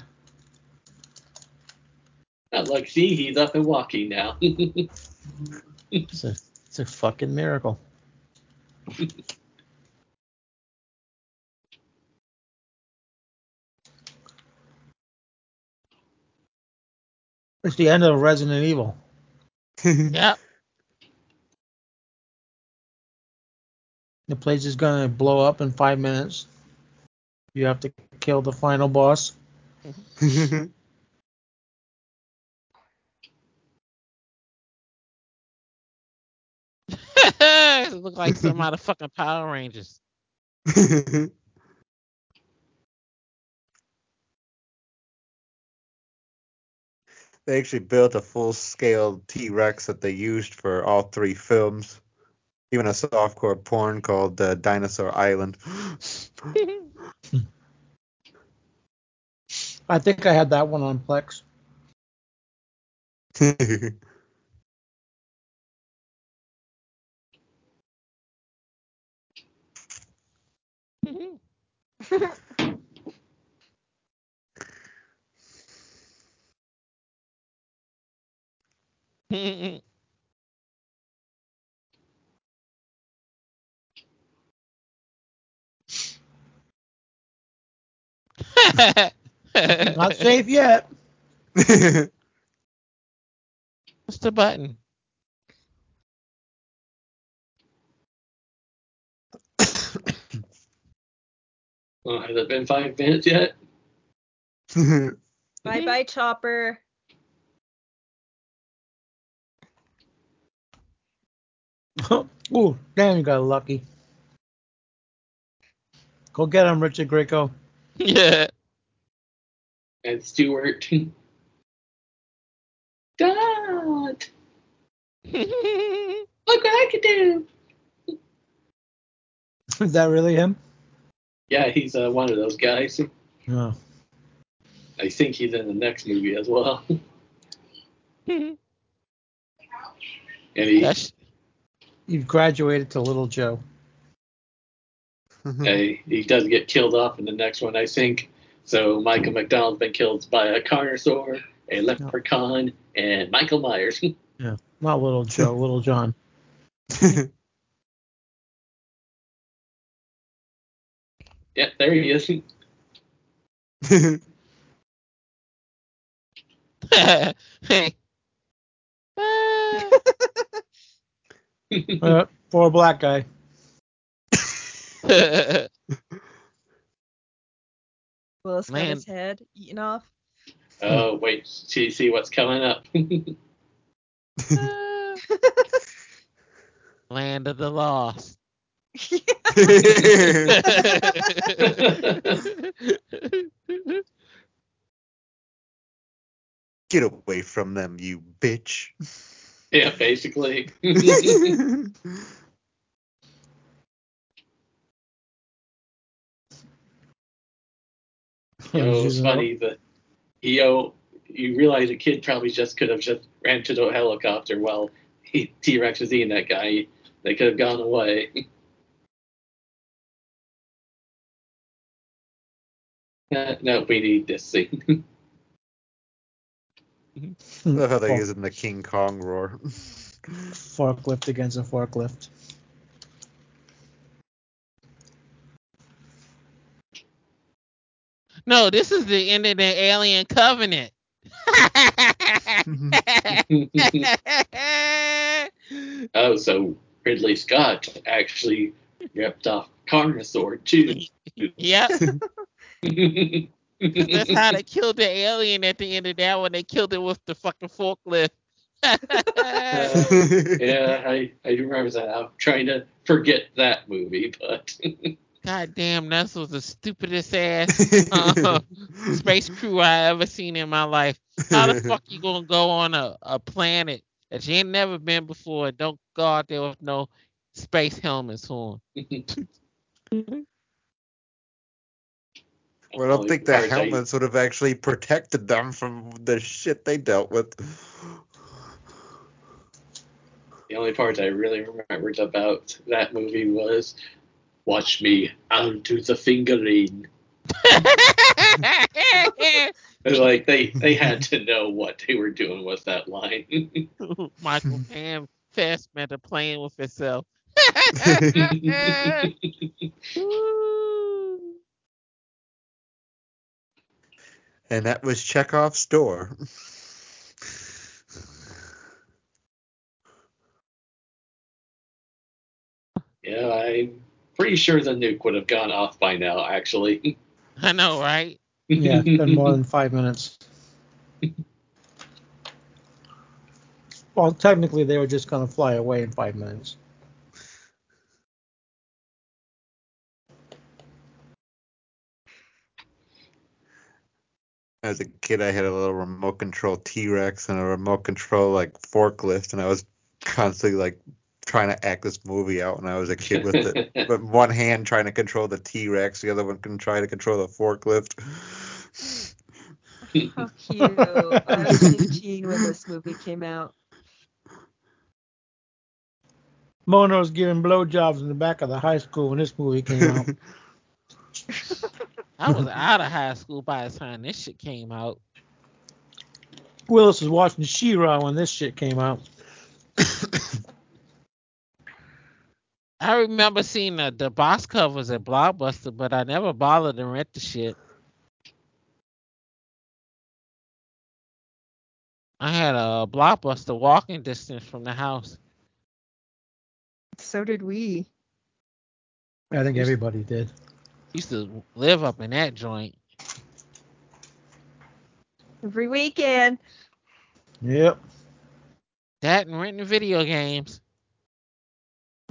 Speaker 2: Not like, see, he's up and walking now.
Speaker 3: It's a, it's a fucking miracle. It's the end of Resident Evil.
Speaker 4: yeah.
Speaker 3: The place is gonna blow up in five minutes. You have to kill the final boss.
Speaker 4: it look like some out of fucking Power Rangers.
Speaker 1: They actually built a full-scale T-Rex that they used for all three films. Even a softcore porn called uh, Dinosaur Island.
Speaker 3: I think I had that one on Plex. Not safe yet.
Speaker 4: What's the button?
Speaker 2: oh, has it been five minutes yet?
Speaker 5: Bye bye, Chopper.
Speaker 3: Ooh, damn, you got lucky. Go get him, Richard Grieco.
Speaker 4: Yeah.
Speaker 2: And Stewart. Dad! Look what I can do!
Speaker 3: Is that really him?
Speaker 2: Yeah, he's uh, one of those guys.
Speaker 3: No.
Speaker 2: I think he's in the next movie as well. and he,
Speaker 4: That's
Speaker 3: You've graduated to Little Joe.
Speaker 2: uh, he does get killed off in the next one, I think. So Michael McDonald's been killed by a carnosaur, a leprechaun, and Michael Myers.
Speaker 3: Yeah. Not Little Joe, Little John.
Speaker 2: yeah, there he is.
Speaker 4: hey.
Speaker 3: Uh, for a black guy.
Speaker 5: Willis got
Speaker 4: Man.
Speaker 5: his head eaten off.
Speaker 2: oh, wait, see, see what's coming up.
Speaker 4: Land of the lost.
Speaker 1: Get away from them, you bitch.
Speaker 2: Yeah, basically. You know, it was funny that you oh, know, you realize a kid probably just could have just ran to the helicopter while T Rex was eating that guy. They could have gone away. No, we need this scene. Mm-hmm.
Speaker 1: love how they use it in the King Kong roar.
Speaker 3: Forklift against a forklift.
Speaker 4: no, this is the end of the Alien Covenant.
Speaker 2: oh, so Ridley Scott actually ripped off Carnosaur too.
Speaker 4: yep. That's how they killed the alien at the end of that one. They killed it with the fucking forklift.
Speaker 2: yeah, I, I do remember that. I'm trying to forget that movie, but
Speaker 4: God damn, that was the stupidest ass uh, space crew I ever seen in my life. How the fuck you gonna go on a, a planet that you ain't never been before and don't go out there with no space helmets on?
Speaker 1: Well, I don't think the helmets would have actually protected them from the shit they dealt with.
Speaker 2: The only part I really remembered about that movie was watch me onto the fingering. Like they they had to know what they were doing with that line.
Speaker 4: Michael Pam Fassbender playing with himself.
Speaker 1: and that was Chekhov's door.
Speaker 2: yeah, I'm pretty sure the nuke would have gone off by now. Actually.
Speaker 4: I know, right?
Speaker 3: Yeah, it's been more than five minutes. Well, technically, they were just going to fly away in five minutes.
Speaker 1: As a kid, I had a little remote control T Rex and a remote control like forklift, and I was constantly like trying to act this movie out when I was a kid with it. But one hand trying to control the T Rex, the other one can try to control the forklift.
Speaker 5: How cute. I was 15 when this movie came out.
Speaker 3: Mona was giving blowjobs in the back of the high school when this movie came out.
Speaker 4: I was out of high school by the time this shit came out.
Speaker 3: Willis was watching She-Ra when this shit came out.
Speaker 4: I remember seeing the, the box covers at Blockbuster, but I never bothered to rent the shit. I had a Blockbuster walking distance from the house.
Speaker 5: So did we.
Speaker 3: I think everybody did.
Speaker 4: Used to live up in that joint.
Speaker 5: Every weekend.
Speaker 3: Yep.
Speaker 4: That and renting video games.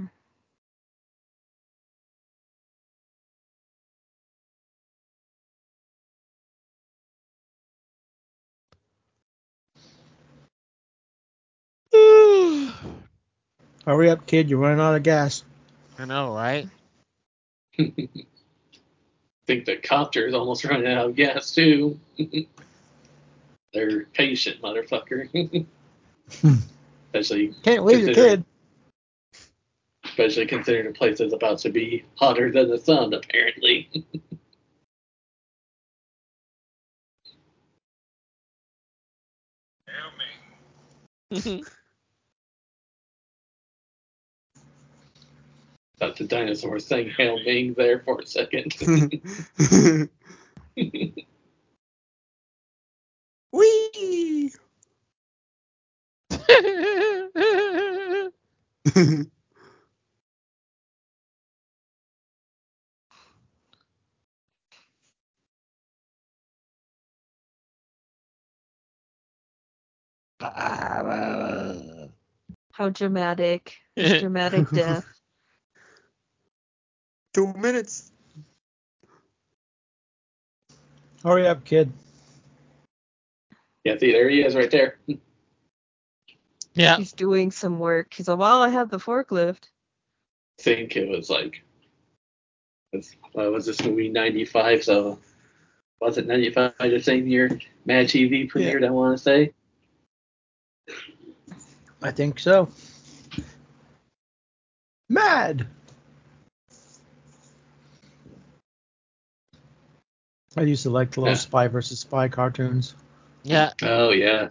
Speaker 3: Hurry up, kid. You're running out of gas.
Speaker 4: I know, right?
Speaker 2: think the copter is almost running out of gas too. They're patient, motherfucker. especially,
Speaker 3: Can't leave your kid.
Speaker 2: especially considering the place is about to be hotter than the sun, apparently. Thought the dinosaur saying "Hail Ming" there for a second.
Speaker 1: Whee!
Speaker 5: How dramatic. His dramatic death.
Speaker 1: Two minutes.
Speaker 3: Hurry up, kid.
Speaker 2: yeah, see, there he is, right there.
Speaker 4: yeah.
Speaker 5: He's doing some work. He's like, well, I have the forklift.
Speaker 2: I think it was like, was, uh, was this movie 95? So, was it 95 the same year Mad TV premiered, I want to say?
Speaker 3: I think so. Mad. I used to like the little
Speaker 2: Yeah.
Speaker 3: spy versus spy cartoons.
Speaker 4: Yeah.
Speaker 2: Oh, yeah.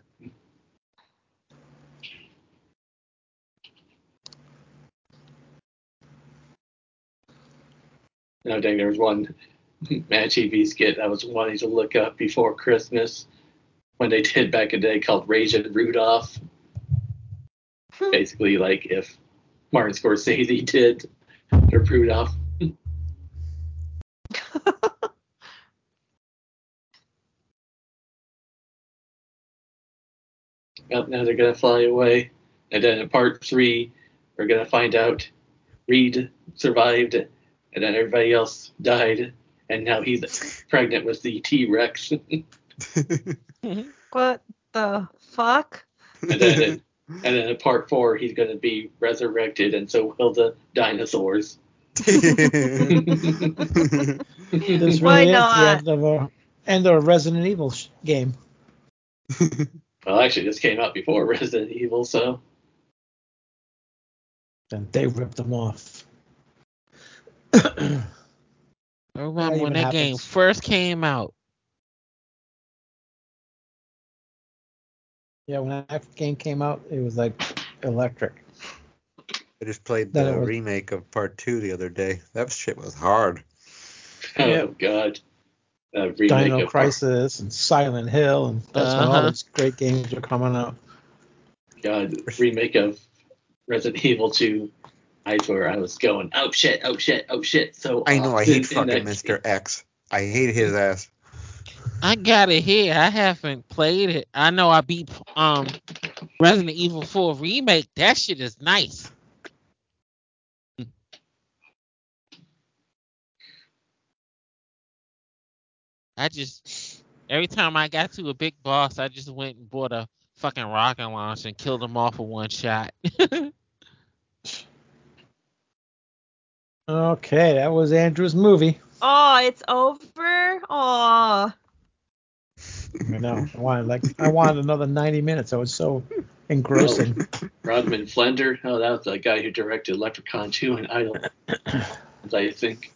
Speaker 2: No, dang, there was one Mad TV skit I was wanting to look up before Christmas when they did back in the day called Raging Rudolph. Hmm. Basically, like if Martin Scorsese did the Rudolph. Yep, now they're gonna fly away, and then in part three, we're gonna find out Reed survived, and then everybody else died, and now he's pregnant with the T Rex,
Speaker 5: What the fuck?
Speaker 2: And then and then in part four, he's gonna be resurrected, and so will the dinosaurs.
Speaker 3: This
Speaker 5: Why
Speaker 3: really is
Speaker 5: not?
Speaker 3: the end of a end of a Resident Evil sh- game.
Speaker 2: Well, actually, this came out before Resident Evil, so
Speaker 3: And they ripped them off.
Speaker 4: I remember
Speaker 3: even
Speaker 4: when that game first came out.
Speaker 3: Yeah, when that game came out, it was like electric.
Speaker 1: I just played the
Speaker 3: was-
Speaker 1: remake of Part Two the other day. That shit was hard.
Speaker 2: Oh
Speaker 3: Yeah.
Speaker 2: God. Uh, remake
Speaker 3: Dino
Speaker 2: of
Speaker 3: Crisis and Silent Hill, and that's when all
Speaker 4: Uh-huh.
Speaker 3: those great games are coming out.
Speaker 2: God remake of Resident Evil 2. I swear I was going, oh shit, oh shit, oh shit. So
Speaker 1: I know I hate fucking Mr. X. I hate his ass.
Speaker 4: I got it here. I haven't played it. I know I beat um Resident Evil 4 remake. That shit is nice. I just every time I got to a big boss, I just went and bought a fucking rocket launcher and killed him off with one shot.
Speaker 3: Okay, that was Andrew's movie.
Speaker 5: Oh, it's over. Oh,
Speaker 3: I know. I wanted like I wanted another 90 minutes. I was so engrossing.
Speaker 2: Rodman Flender. Oh, that was the guy who directed Leprechaun 2 and Idol. I think.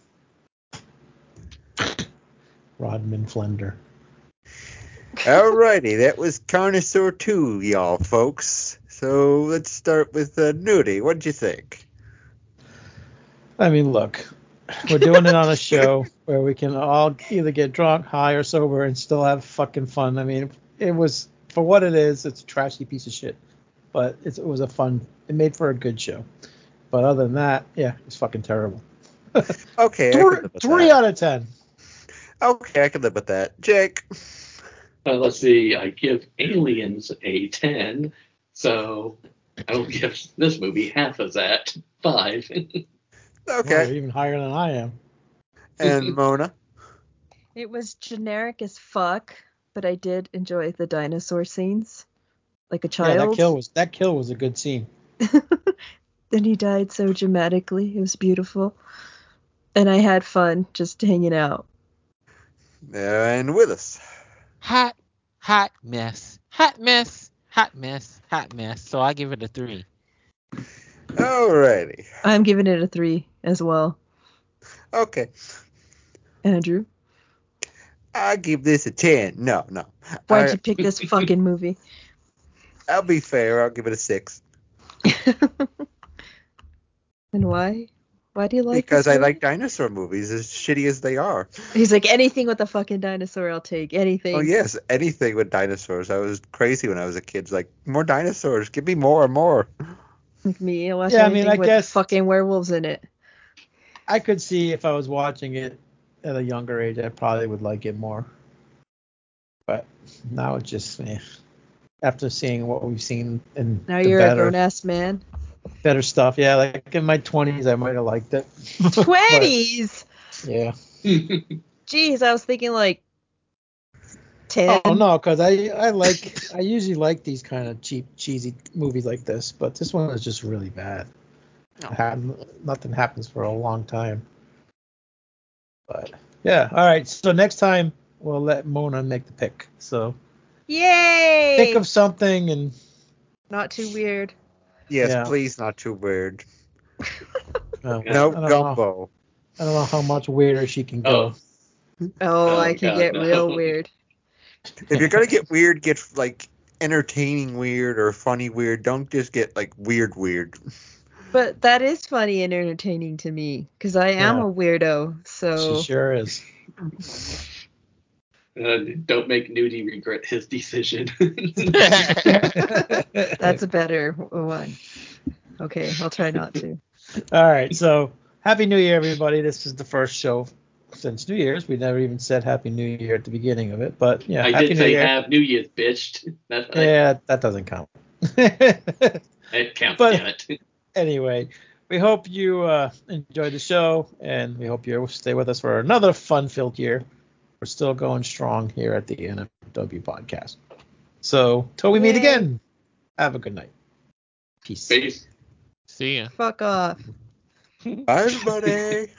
Speaker 3: Rodman Flender.
Speaker 1: Alrighty, that was Carnosaur 2, y'all folks. So let's start with uh, Nudie. What'd you think?
Speaker 3: I mean, look, we're doing it on a show where we can all either get drunk, high, or sober and still have fucking fun. I mean, it was for what it is. It's a trashy piece of shit, but it's, it was a fun. It made for a good show. But other than that, yeah, it's fucking terrible.
Speaker 1: Okay,
Speaker 3: Three,
Speaker 1: can live with
Speaker 3: three out of ten.
Speaker 1: Okay, I can live with that. Jake.
Speaker 2: Uh, let's see. I give Aliens a 10. So I will give this movie half of that. Five.
Speaker 1: Okay.
Speaker 3: you're even higher than I am.
Speaker 1: And Mona.
Speaker 5: it was generic as fuck, but I did enjoy the dinosaur scenes, like a child.
Speaker 3: Yeah,
Speaker 5: child.
Speaker 3: that kill was that kill was a good scene.
Speaker 5: then he died so dramatically. It was beautiful, and I had fun just hanging out.
Speaker 1: And with us.
Speaker 4: hot, hot mess. Hot mess. Hot mess. Hot mess. So I give it a three.
Speaker 1: Alrighty.
Speaker 5: I'm giving it a three as well.
Speaker 1: Okay.
Speaker 5: Andrew,
Speaker 1: I'll give this a 10. No, no.
Speaker 5: why'd
Speaker 1: I,
Speaker 5: you pick this fucking movie?
Speaker 1: I'll be fair. I'll give it a 6.
Speaker 5: and why? Why do you like?
Speaker 1: because
Speaker 5: this
Speaker 1: I like dinosaur movies, as shitty as they are.
Speaker 5: He's like anything with a fucking dinosaur, I'll take anything.
Speaker 1: Oh yes, anything with dinosaurs. I was crazy when I was a kid. It's Like more dinosaurs, give me more and more.
Speaker 5: Like me, I'll watch
Speaker 3: Yeah, I mean, I
Speaker 5: with
Speaker 3: guess-
Speaker 5: fucking werewolves in it.
Speaker 3: I could see if I was watching it at a younger age, I probably would like it more. But now it's just eh. after seeing what we've seen in
Speaker 5: Now
Speaker 3: the
Speaker 5: you're a
Speaker 3: better,
Speaker 5: grown ass man.
Speaker 3: Better stuff. Yeah, like in my 20s, I might have liked it.
Speaker 5: Twenties.
Speaker 3: yeah.
Speaker 5: Jeez, I was thinking like ten.
Speaker 3: Oh no, because I I like I usually like these kind of cheap cheesy movies like this, but this one is just really bad. It had- nothing happens for a long time. But yeah, all right. So next time we'll let Mona make the pick. So
Speaker 5: Yay!
Speaker 3: think of something and
Speaker 5: Not too weird.
Speaker 1: Yes,
Speaker 3: Yeah.
Speaker 1: please, not too weird.
Speaker 3: Oh,
Speaker 1: no
Speaker 3: I don't know.
Speaker 1: gumbo.
Speaker 3: I don't know how much weirder she can go.
Speaker 2: Oh.
Speaker 5: Oh,
Speaker 2: Oh,
Speaker 5: I can
Speaker 2: God,
Speaker 5: get
Speaker 2: no.
Speaker 5: real weird.
Speaker 1: If you're gonna get weird, get like entertaining weird or funny weird. Don't just get like weird weird.
Speaker 5: But that is funny and entertaining to me because I am
Speaker 3: Yeah.
Speaker 5: a weirdo. So
Speaker 3: She sure is.
Speaker 2: Uh, don't make Nudie regret his decision.
Speaker 5: that's a better one. Okay, I'll try not to.
Speaker 3: All right. So happy New Year, everybody. This is the first show since New Year's. We never even said Happy New Year at the beginning of it, but yeah,
Speaker 2: I
Speaker 3: Happy
Speaker 2: did
Speaker 3: New
Speaker 2: say
Speaker 3: Year.
Speaker 2: have New Year's, bitch. That's
Speaker 3: yeah, that doesn't count.
Speaker 2: it counts,
Speaker 3: but-
Speaker 2: damn it.
Speaker 3: anyway, we hope you uh, enjoyed the show, and we hope you stay with us for another fun-filled year. We're still going strong here at the NFW podcast. So till we meet again, have a good night. Peace.
Speaker 2: Peace.
Speaker 4: See ya.
Speaker 5: Fuck off.
Speaker 1: Bye, everybody.